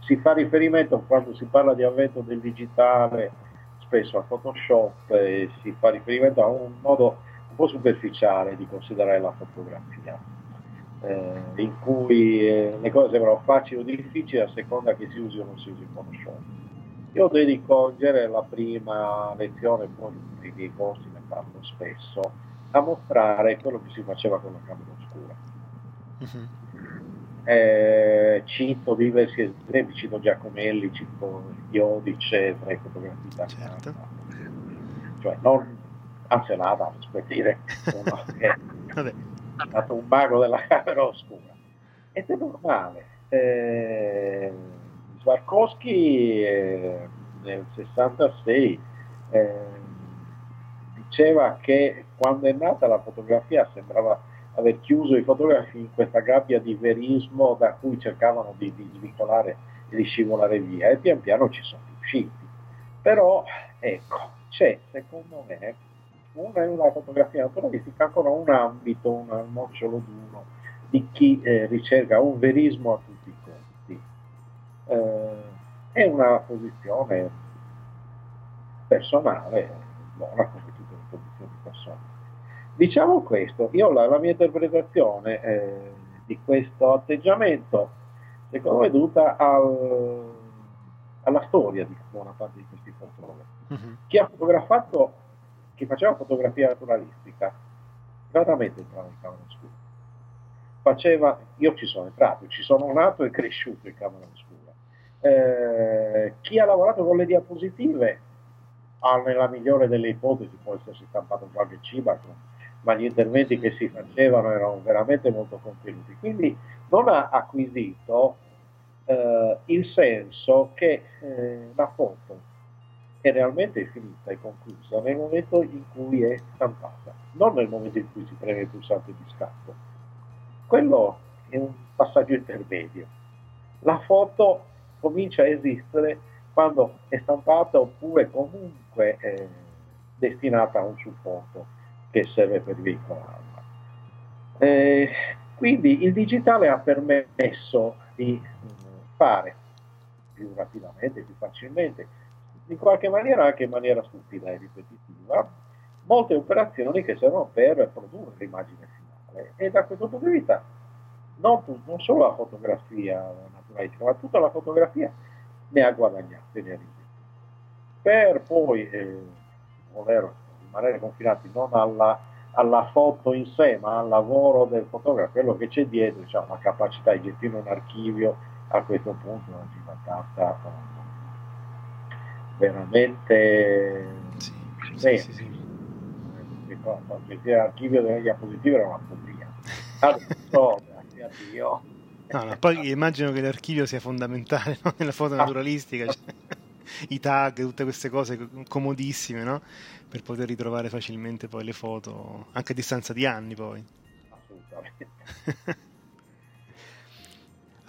Si fa riferimento quando si parla di avvento del digitale spesso a Photoshop e si fa riferimento a un modo un po' superficiale di considerare la fotografia, eh, in cui eh, le cose sembrano facili o difficili a seconda che si usi o non si usi Photoshop. Io dedico in genere la prima lezione, poi nei miei corsi ne parlo spesso, a mostrare quello che si faceva con la camera oscura. Uh-huh eh, cito diversi esempi, cito Giacomelli, cito Iodice, tra i fotografi certo. cioè non Ancelata, per dire, uno che è stato un mago della camera oscura. Ed è normale. Eh, Svarkowski eh, nel 66 eh, diceva che quando è nata la fotografia sembrava aver chiuso i fotografi in questa gabbia di verismo da cui cercavano di, di svicolare e di scivolare via e pian piano ci sono riusciti. Però ecco, c'è secondo me una, una fotografia naturalistica ancora un ambito, un nocciolo duro di chi eh, ricerca un verismo Eh, è una posizione personale, buona come tutte le posizioni personali. Diciamo questo, io la, la mia interpretazione eh, di questo atteggiamento secondo me è dovuta al, alla storia di buona parte di questi fotografi. Uh-huh. Chi ha fotografato, chi faceva fotografia naturalistica, gradamente entrava in camera oscura. Faceva, io ci sono entrato, ci sono nato e cresciuto in camera oscura. Eh, chi ha lavorato con le diapositive ha nella migliore delle ipotesi, può essersi stampato qualche ciba con ma gli interventi che si facevano erano veramente molto contenuti. Quindi non ha acquisito eh, il senso che eh, la foto è realmente finita e conclusa nel momento in cui è stampata, non nel momento in cui si preme il pulsante di scatto. Quello è un passaggio intermedio. La foto comincia a esistere quando è stampata oppure comunque è destinata a un supporto che serve per veicolarla. Eh, quindi il digitale ha permesso di fare più rapidamente, più facilmente, in qualche maniera anche in maniera stupida e ripetitiva, molte operazioni che servono per produrre l'immagine finale. E da questo punto di vista non, non solo la fotografia naturalistica, ma tutta la fotografia ne ha guadagnato, ne ha. Per poi eh, voler rimanere confinati non alla, alla, foto in sé, ma al lavoro del fotografo, quello che c'è dietro, diciamo, la capacità di gestire un archivio a questo punto è diventata veramente Sì, sì, sì, sì, sì. gestire l'archivio delle diapositive era una follia. Adesso, grazie a Dio, No, no, poi immagino che l'archivio sia fondamentale no? nella foto naturalistica, cioè, i tag, tutte queste cose comodissime, no? Per poter ritrovare facilmente poi le foto, anche a distanza di anni poi. assolutamente.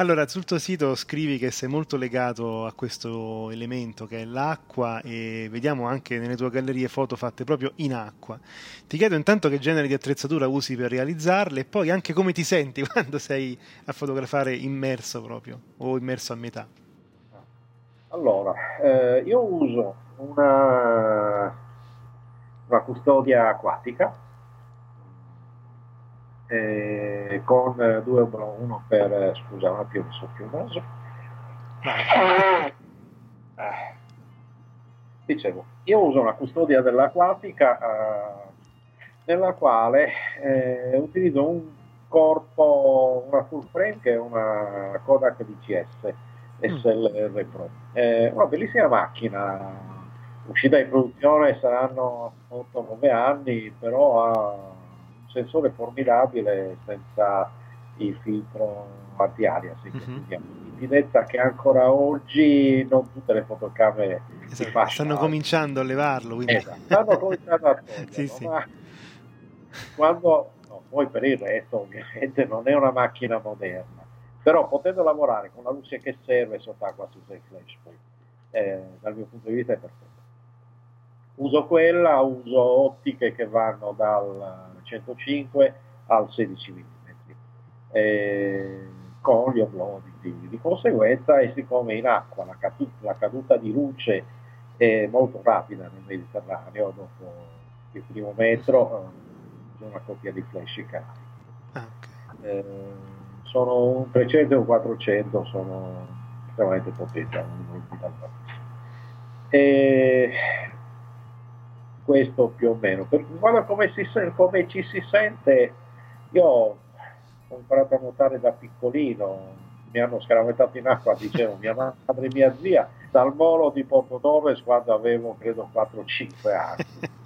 Allora, sul tuo sito scrivi che sei molto legato a questo elemento che è l'acqua e vediamo anche nelle tue gallerie foto fatte proprio in acqua. Ti chiedo intanto che genere di attrezzatura usi per realizzarle e poi anche come ti senti quando sei a fotografare immerso proprio o immerso a metà. Allora, eh, io uso una, una custodia acquatica eh, con due oblò, uno per, eh, scusa un attimo mi soffio il naso. Eh, Dicevo, io uso una custodia dell'acquatica eh, nella quale eh, utilizzo un corpo, una full frame che è una Kodak DCS SLR Pro. Eh, una bellissima macchina, uscita in produzione saranno 8-9 anni, però ha sensore formidabile senza il filtro Mhm. si chiama. Nitidezza che ancora oggi non tutte le fotocamere Esatto, stanno cominciando a levarlo, quindi... Esatto, stanno cominciando a toglierlo, Sì, sì. quando, no, poi per il resto ovviamente non è una macchina moderna, però potendo lavorare con la luce che serve sott'acqua su sei flash, poi, eh, dal mio punto di vista è perfetto. Uso quella, uso ottiche che vanno dal 105 al 16 mm, eh, con gli oblò di, di conseguenza e siccome in acqua la, catu- la caduta di luce è molto rapida nel Mediterraneo, dopo il primo metro eh, c'è una coppia di flash carichi. Ah, ok. Eh, sono un 300 e un 400, sono estremamente potenti. E questo più o meno. Per guarda come, si, come ci si sente, io ho imparato a nuotare da piccolino, mi hanno scaraventato in acqua, dicevo mia madre e mia zia, dal molo di Porto Torres quando avevo credo 4-5 anni.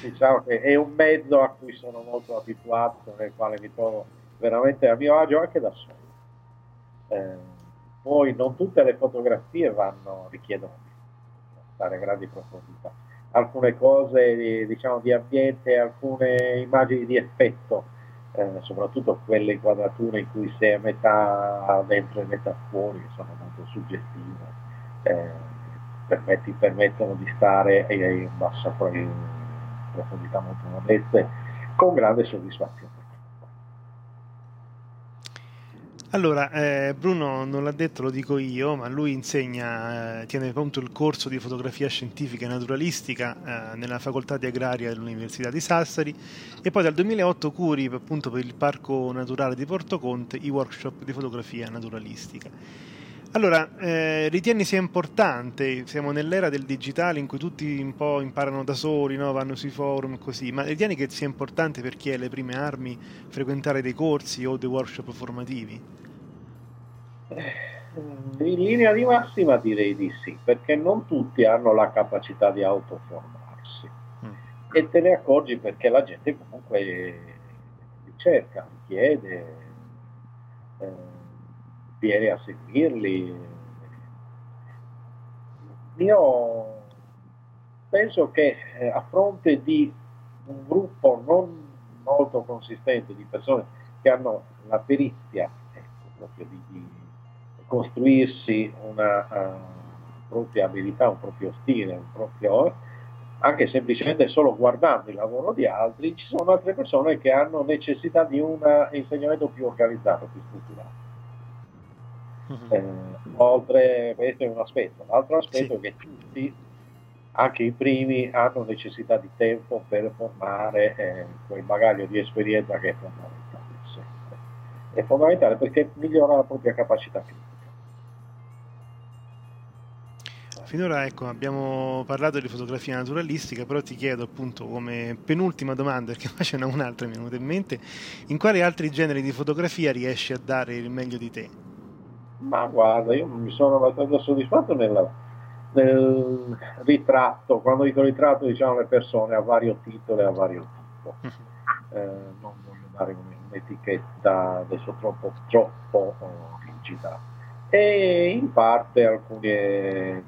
Diciamo che è un mezzo a cui sono molto abituato, nel quale mi trovo veramente a mio agio anche da solo. Eh, poi non tutte le fotografie vanno, richiedono di stare a grandi profondità. Alcune cose di, diciamo, di ambiente, alcune immagini di effetto, eh, soprattutto quelle inquadrature in cui sei a metà dentro e metà fuori, che sono molto suggestive, eh, permetti- permettono di stare in bassa profondità molto modeste con grande soddisfazione. Allora, eh, Bruno non l'ha detto, lo dico io, ma lui insegna, eh, tiene appunto il corso di fotografia scientifica e naturalistica eh, nella facoltà di agraria dell'Università di Sassari e poi dal 2008 curi appunto per il Parco Naturale di Porto Conte i workshop di fotografia naturalistica. Allora, eh, ritieni sia importante, siamo nell'era del digitale in cui tutti un po' imparano da soli, no? vanno sui forum e così, ma ritieni che sia importante per chi ha le prime armi frequentare dei corsi o dei workshop formativi? In linea di massima direi di sì, perché non tutti hanno la capacità di autoformarsi Mm. e te ne accorgi perché la gente comunque li cerca, li chiede, eh, viene a seguirli. Io penso che eh, a fronte di un gruppo non molto consistente di persone che hanno la perizia ecco, proprio di, di costruirsi una uh, propria abilità, un proprio stile, un proprio, anche semplicemente solo guardando il lavoro di altri, ci sono altre persone che hanno necessità di un insegnamento più organizzato, più strutturato. Eh, oltre questo è un aspetto, l'altro aspetto sì. è che tutti, anche i primi, hanno necessità di tempo per formare eh, quel bagaglio di esperienza che è fondamentale. Sempre. È fondamentale perché migliora la propria capacità critica. finora ecco, abbiamo parlato di fotografia naturalistica, però ti chiedo appunto come penultima domanda, perché poi ce n'è un'altra mi è venuta in mente, in quali altri generi di fotografia riesci a dare il meglio di te? Ma guarda, io mi sono abbastanza soddisfatto nella, nel ritratto, quando dico ritratto diciamo le persone a vario titolo e a vario tipo, mhm. eh, non voglio dare un'etichetta adesso troppo, troppo oh, rigida e in parte alcuni eh,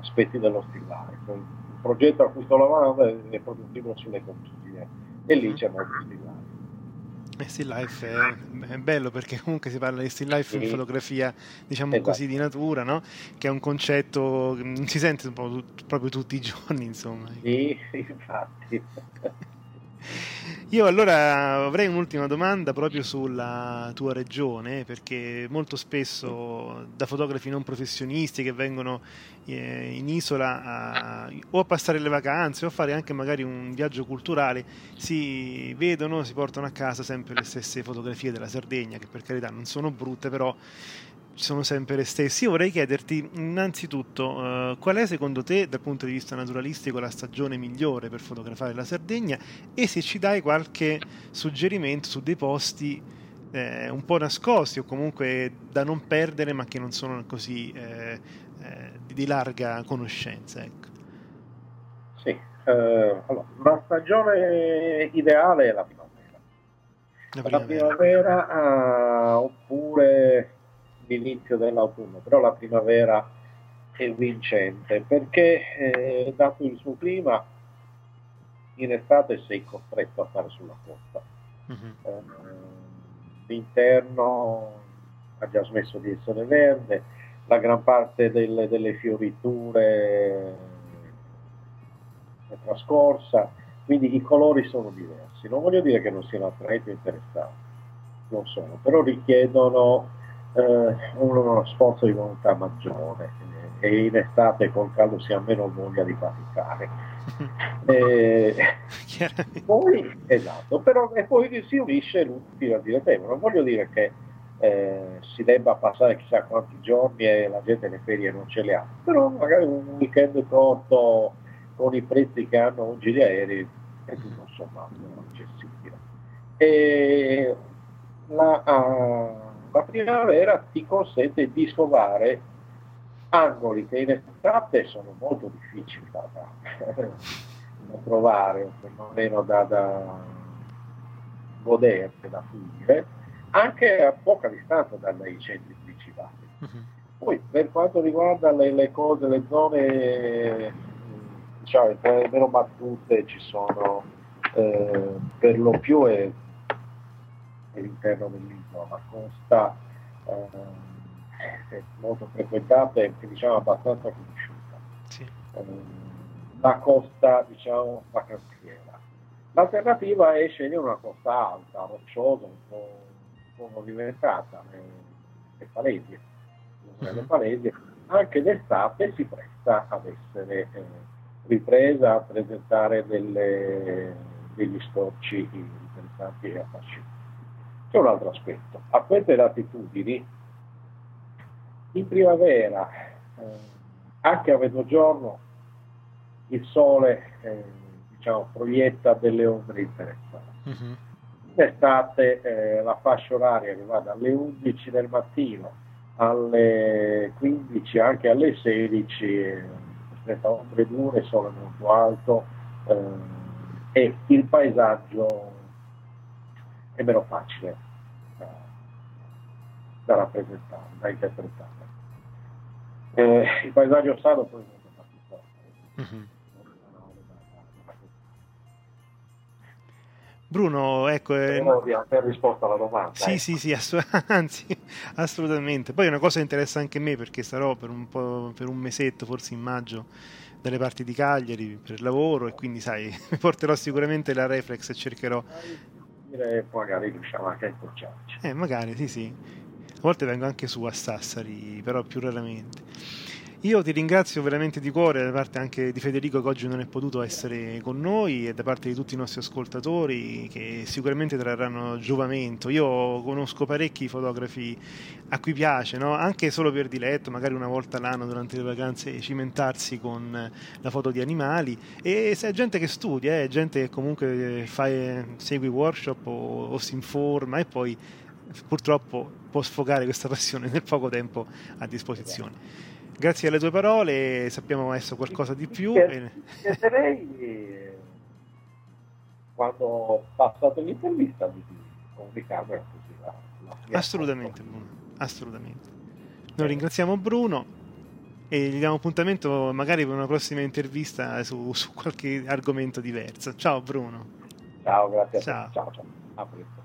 aspetti dello still life. Il progetto a cui sto lavorando è proprio un libro sulle conchiglie e lì c'è molto still life. E eh, still life è, è, bello perché comunque si parla di still life in fotografia, diciamo esatto. così, di natura, no? che è un concetto che non si sente proprio tutti i giorni, insomma. Sì, infatti. Io allora avrei un'ultima domanda proprio sulla tua regione, perché molto spesso da fotografi non professionisti che vengono eh, in isola a, o a passare le vacanze o a fare anche magari un viaggio culturale, si vedono, si portano a casa sempre le stesse fotografie della Sardegna, che per carità non sono brutte, però sono sempre le stesse. Io vorrei chiederti innanzitutto uh, qual è secondo te dal punto di vista naturalistico la stagione migliore per fotografare la Sardegna e se ci dai qualche suggerimento su dei posti eh, un po' nascosti o comunque da non perdere ma che non sono così eh, eh, di larga conoscenza. Ecco. Sì, eh, allora, la stagione ideale è la primavera. La primavera, la primavera uh, oppure l'inizio dell'autunno, però la primavera è vincente perché eh, dato il suo clima in estate sei costretto a stare sulla costa. Uh-huh. Eh, l'interno ha già smesso di essere verde, la gran parte delle, delle fioriture è trascorsa, quindi i colori sono diversi. Non voglio dire che non siano attraenti o interessanti, non sono, però richiedono eh, uno sforzo di volontà maggiore e in estate col caldo si ha meno voglia di faticare. eh, poi, esatto, però e poi si unisce l'utile al dilettevole. Non voglio dire che eh, si debba passare chissà quanti giorni e la gente le ferie non ce le ha, però magari un weekend corto con i prezzi che hanno oggi gli aerei è tutto sommato accessibile. E la, uh, la primavera ti consente di scovare angoli che in estate sono molto difficili da, da, da trovare, perlomeno da, da godere, da fruire, anche a poca distanza dai centri principali. Uh-huh. Poi per quanto riguarda le, le cose, le zone diciamo, meno battute ci sono eh, per lo più è all'interno dell'isola, la costa eh, è molto frequentata e diciamo abbastanza conosciuta. Sì. Eh, la costa diciamo vacanziera. L'alternativa è scegliere una costa alta, rocciosa, un po', un po movimentata, le, le palesi. Le mhm. palesi anche d'estate si presta ad essere eh, ripresa a presentare delle, degli storci interessanti e affascinanti. C'è un altro aspetto. A queste latitudini, in primavera, eh, anche a mezzogiorno, il sole eh, diciamo, proietta delle ombre interessanti. Uh-huh. In estate eh, la fascia oraria che va dalle 11 del mattino alle 15, anche alle 16, senza ombre dure, sole molto alto eh, e il paesaggio è meno facile da, da rappresentare, da interpretare. Eh, il paesaggio sardo poi è molto particolare. Mm-hmm. Bruno, ecco... Eh, per risposta alla domanda. Sì, eh. sì, sì, ass- anzi, assolutamente. Poi una cosa interessa anche a me perché sarò per un, po', per un mesetto, forse in maggio, dalle parti di Cagliari per lavoro e quindi, sai, porterò sicuramente la reflex e cercherò e magari riusciamo anche a incrociarci. Eh, magari, sì, sì. A volte vengo anche su a Sassari, però più raramente. Io ti ringrazio veramente di cuore da parte anche di Federico che oggi non è potuto essere con noi e da parte di tutti i nostri ascoltatori che sicuramente trarranno giovamento. Io conosco parecchi fotografi a cui piace, no? anche solo per diletto, magari una volta l'anno durante le vacanze cimentarsi con la foto di animali e se è gente che studia, è gente che comunque fa, segue workshop o, o si informa e poi purtroppo può sfogare questa passione nel poco tempo a disposizione. Grazie alle tue parole sappiamo adesso qualcosa di più. Chiederei quando passato l'intervista di comunicarmi così la, la Assolutamente Bruno, assolutamente. Noi ringraziamo Bruno e gli diamo appuntamento magari per una prossima intervista su, su qualche argomento diverso. Ciao Bruno. Ciao, grazie. Ciao, ciao. ciao. A presto.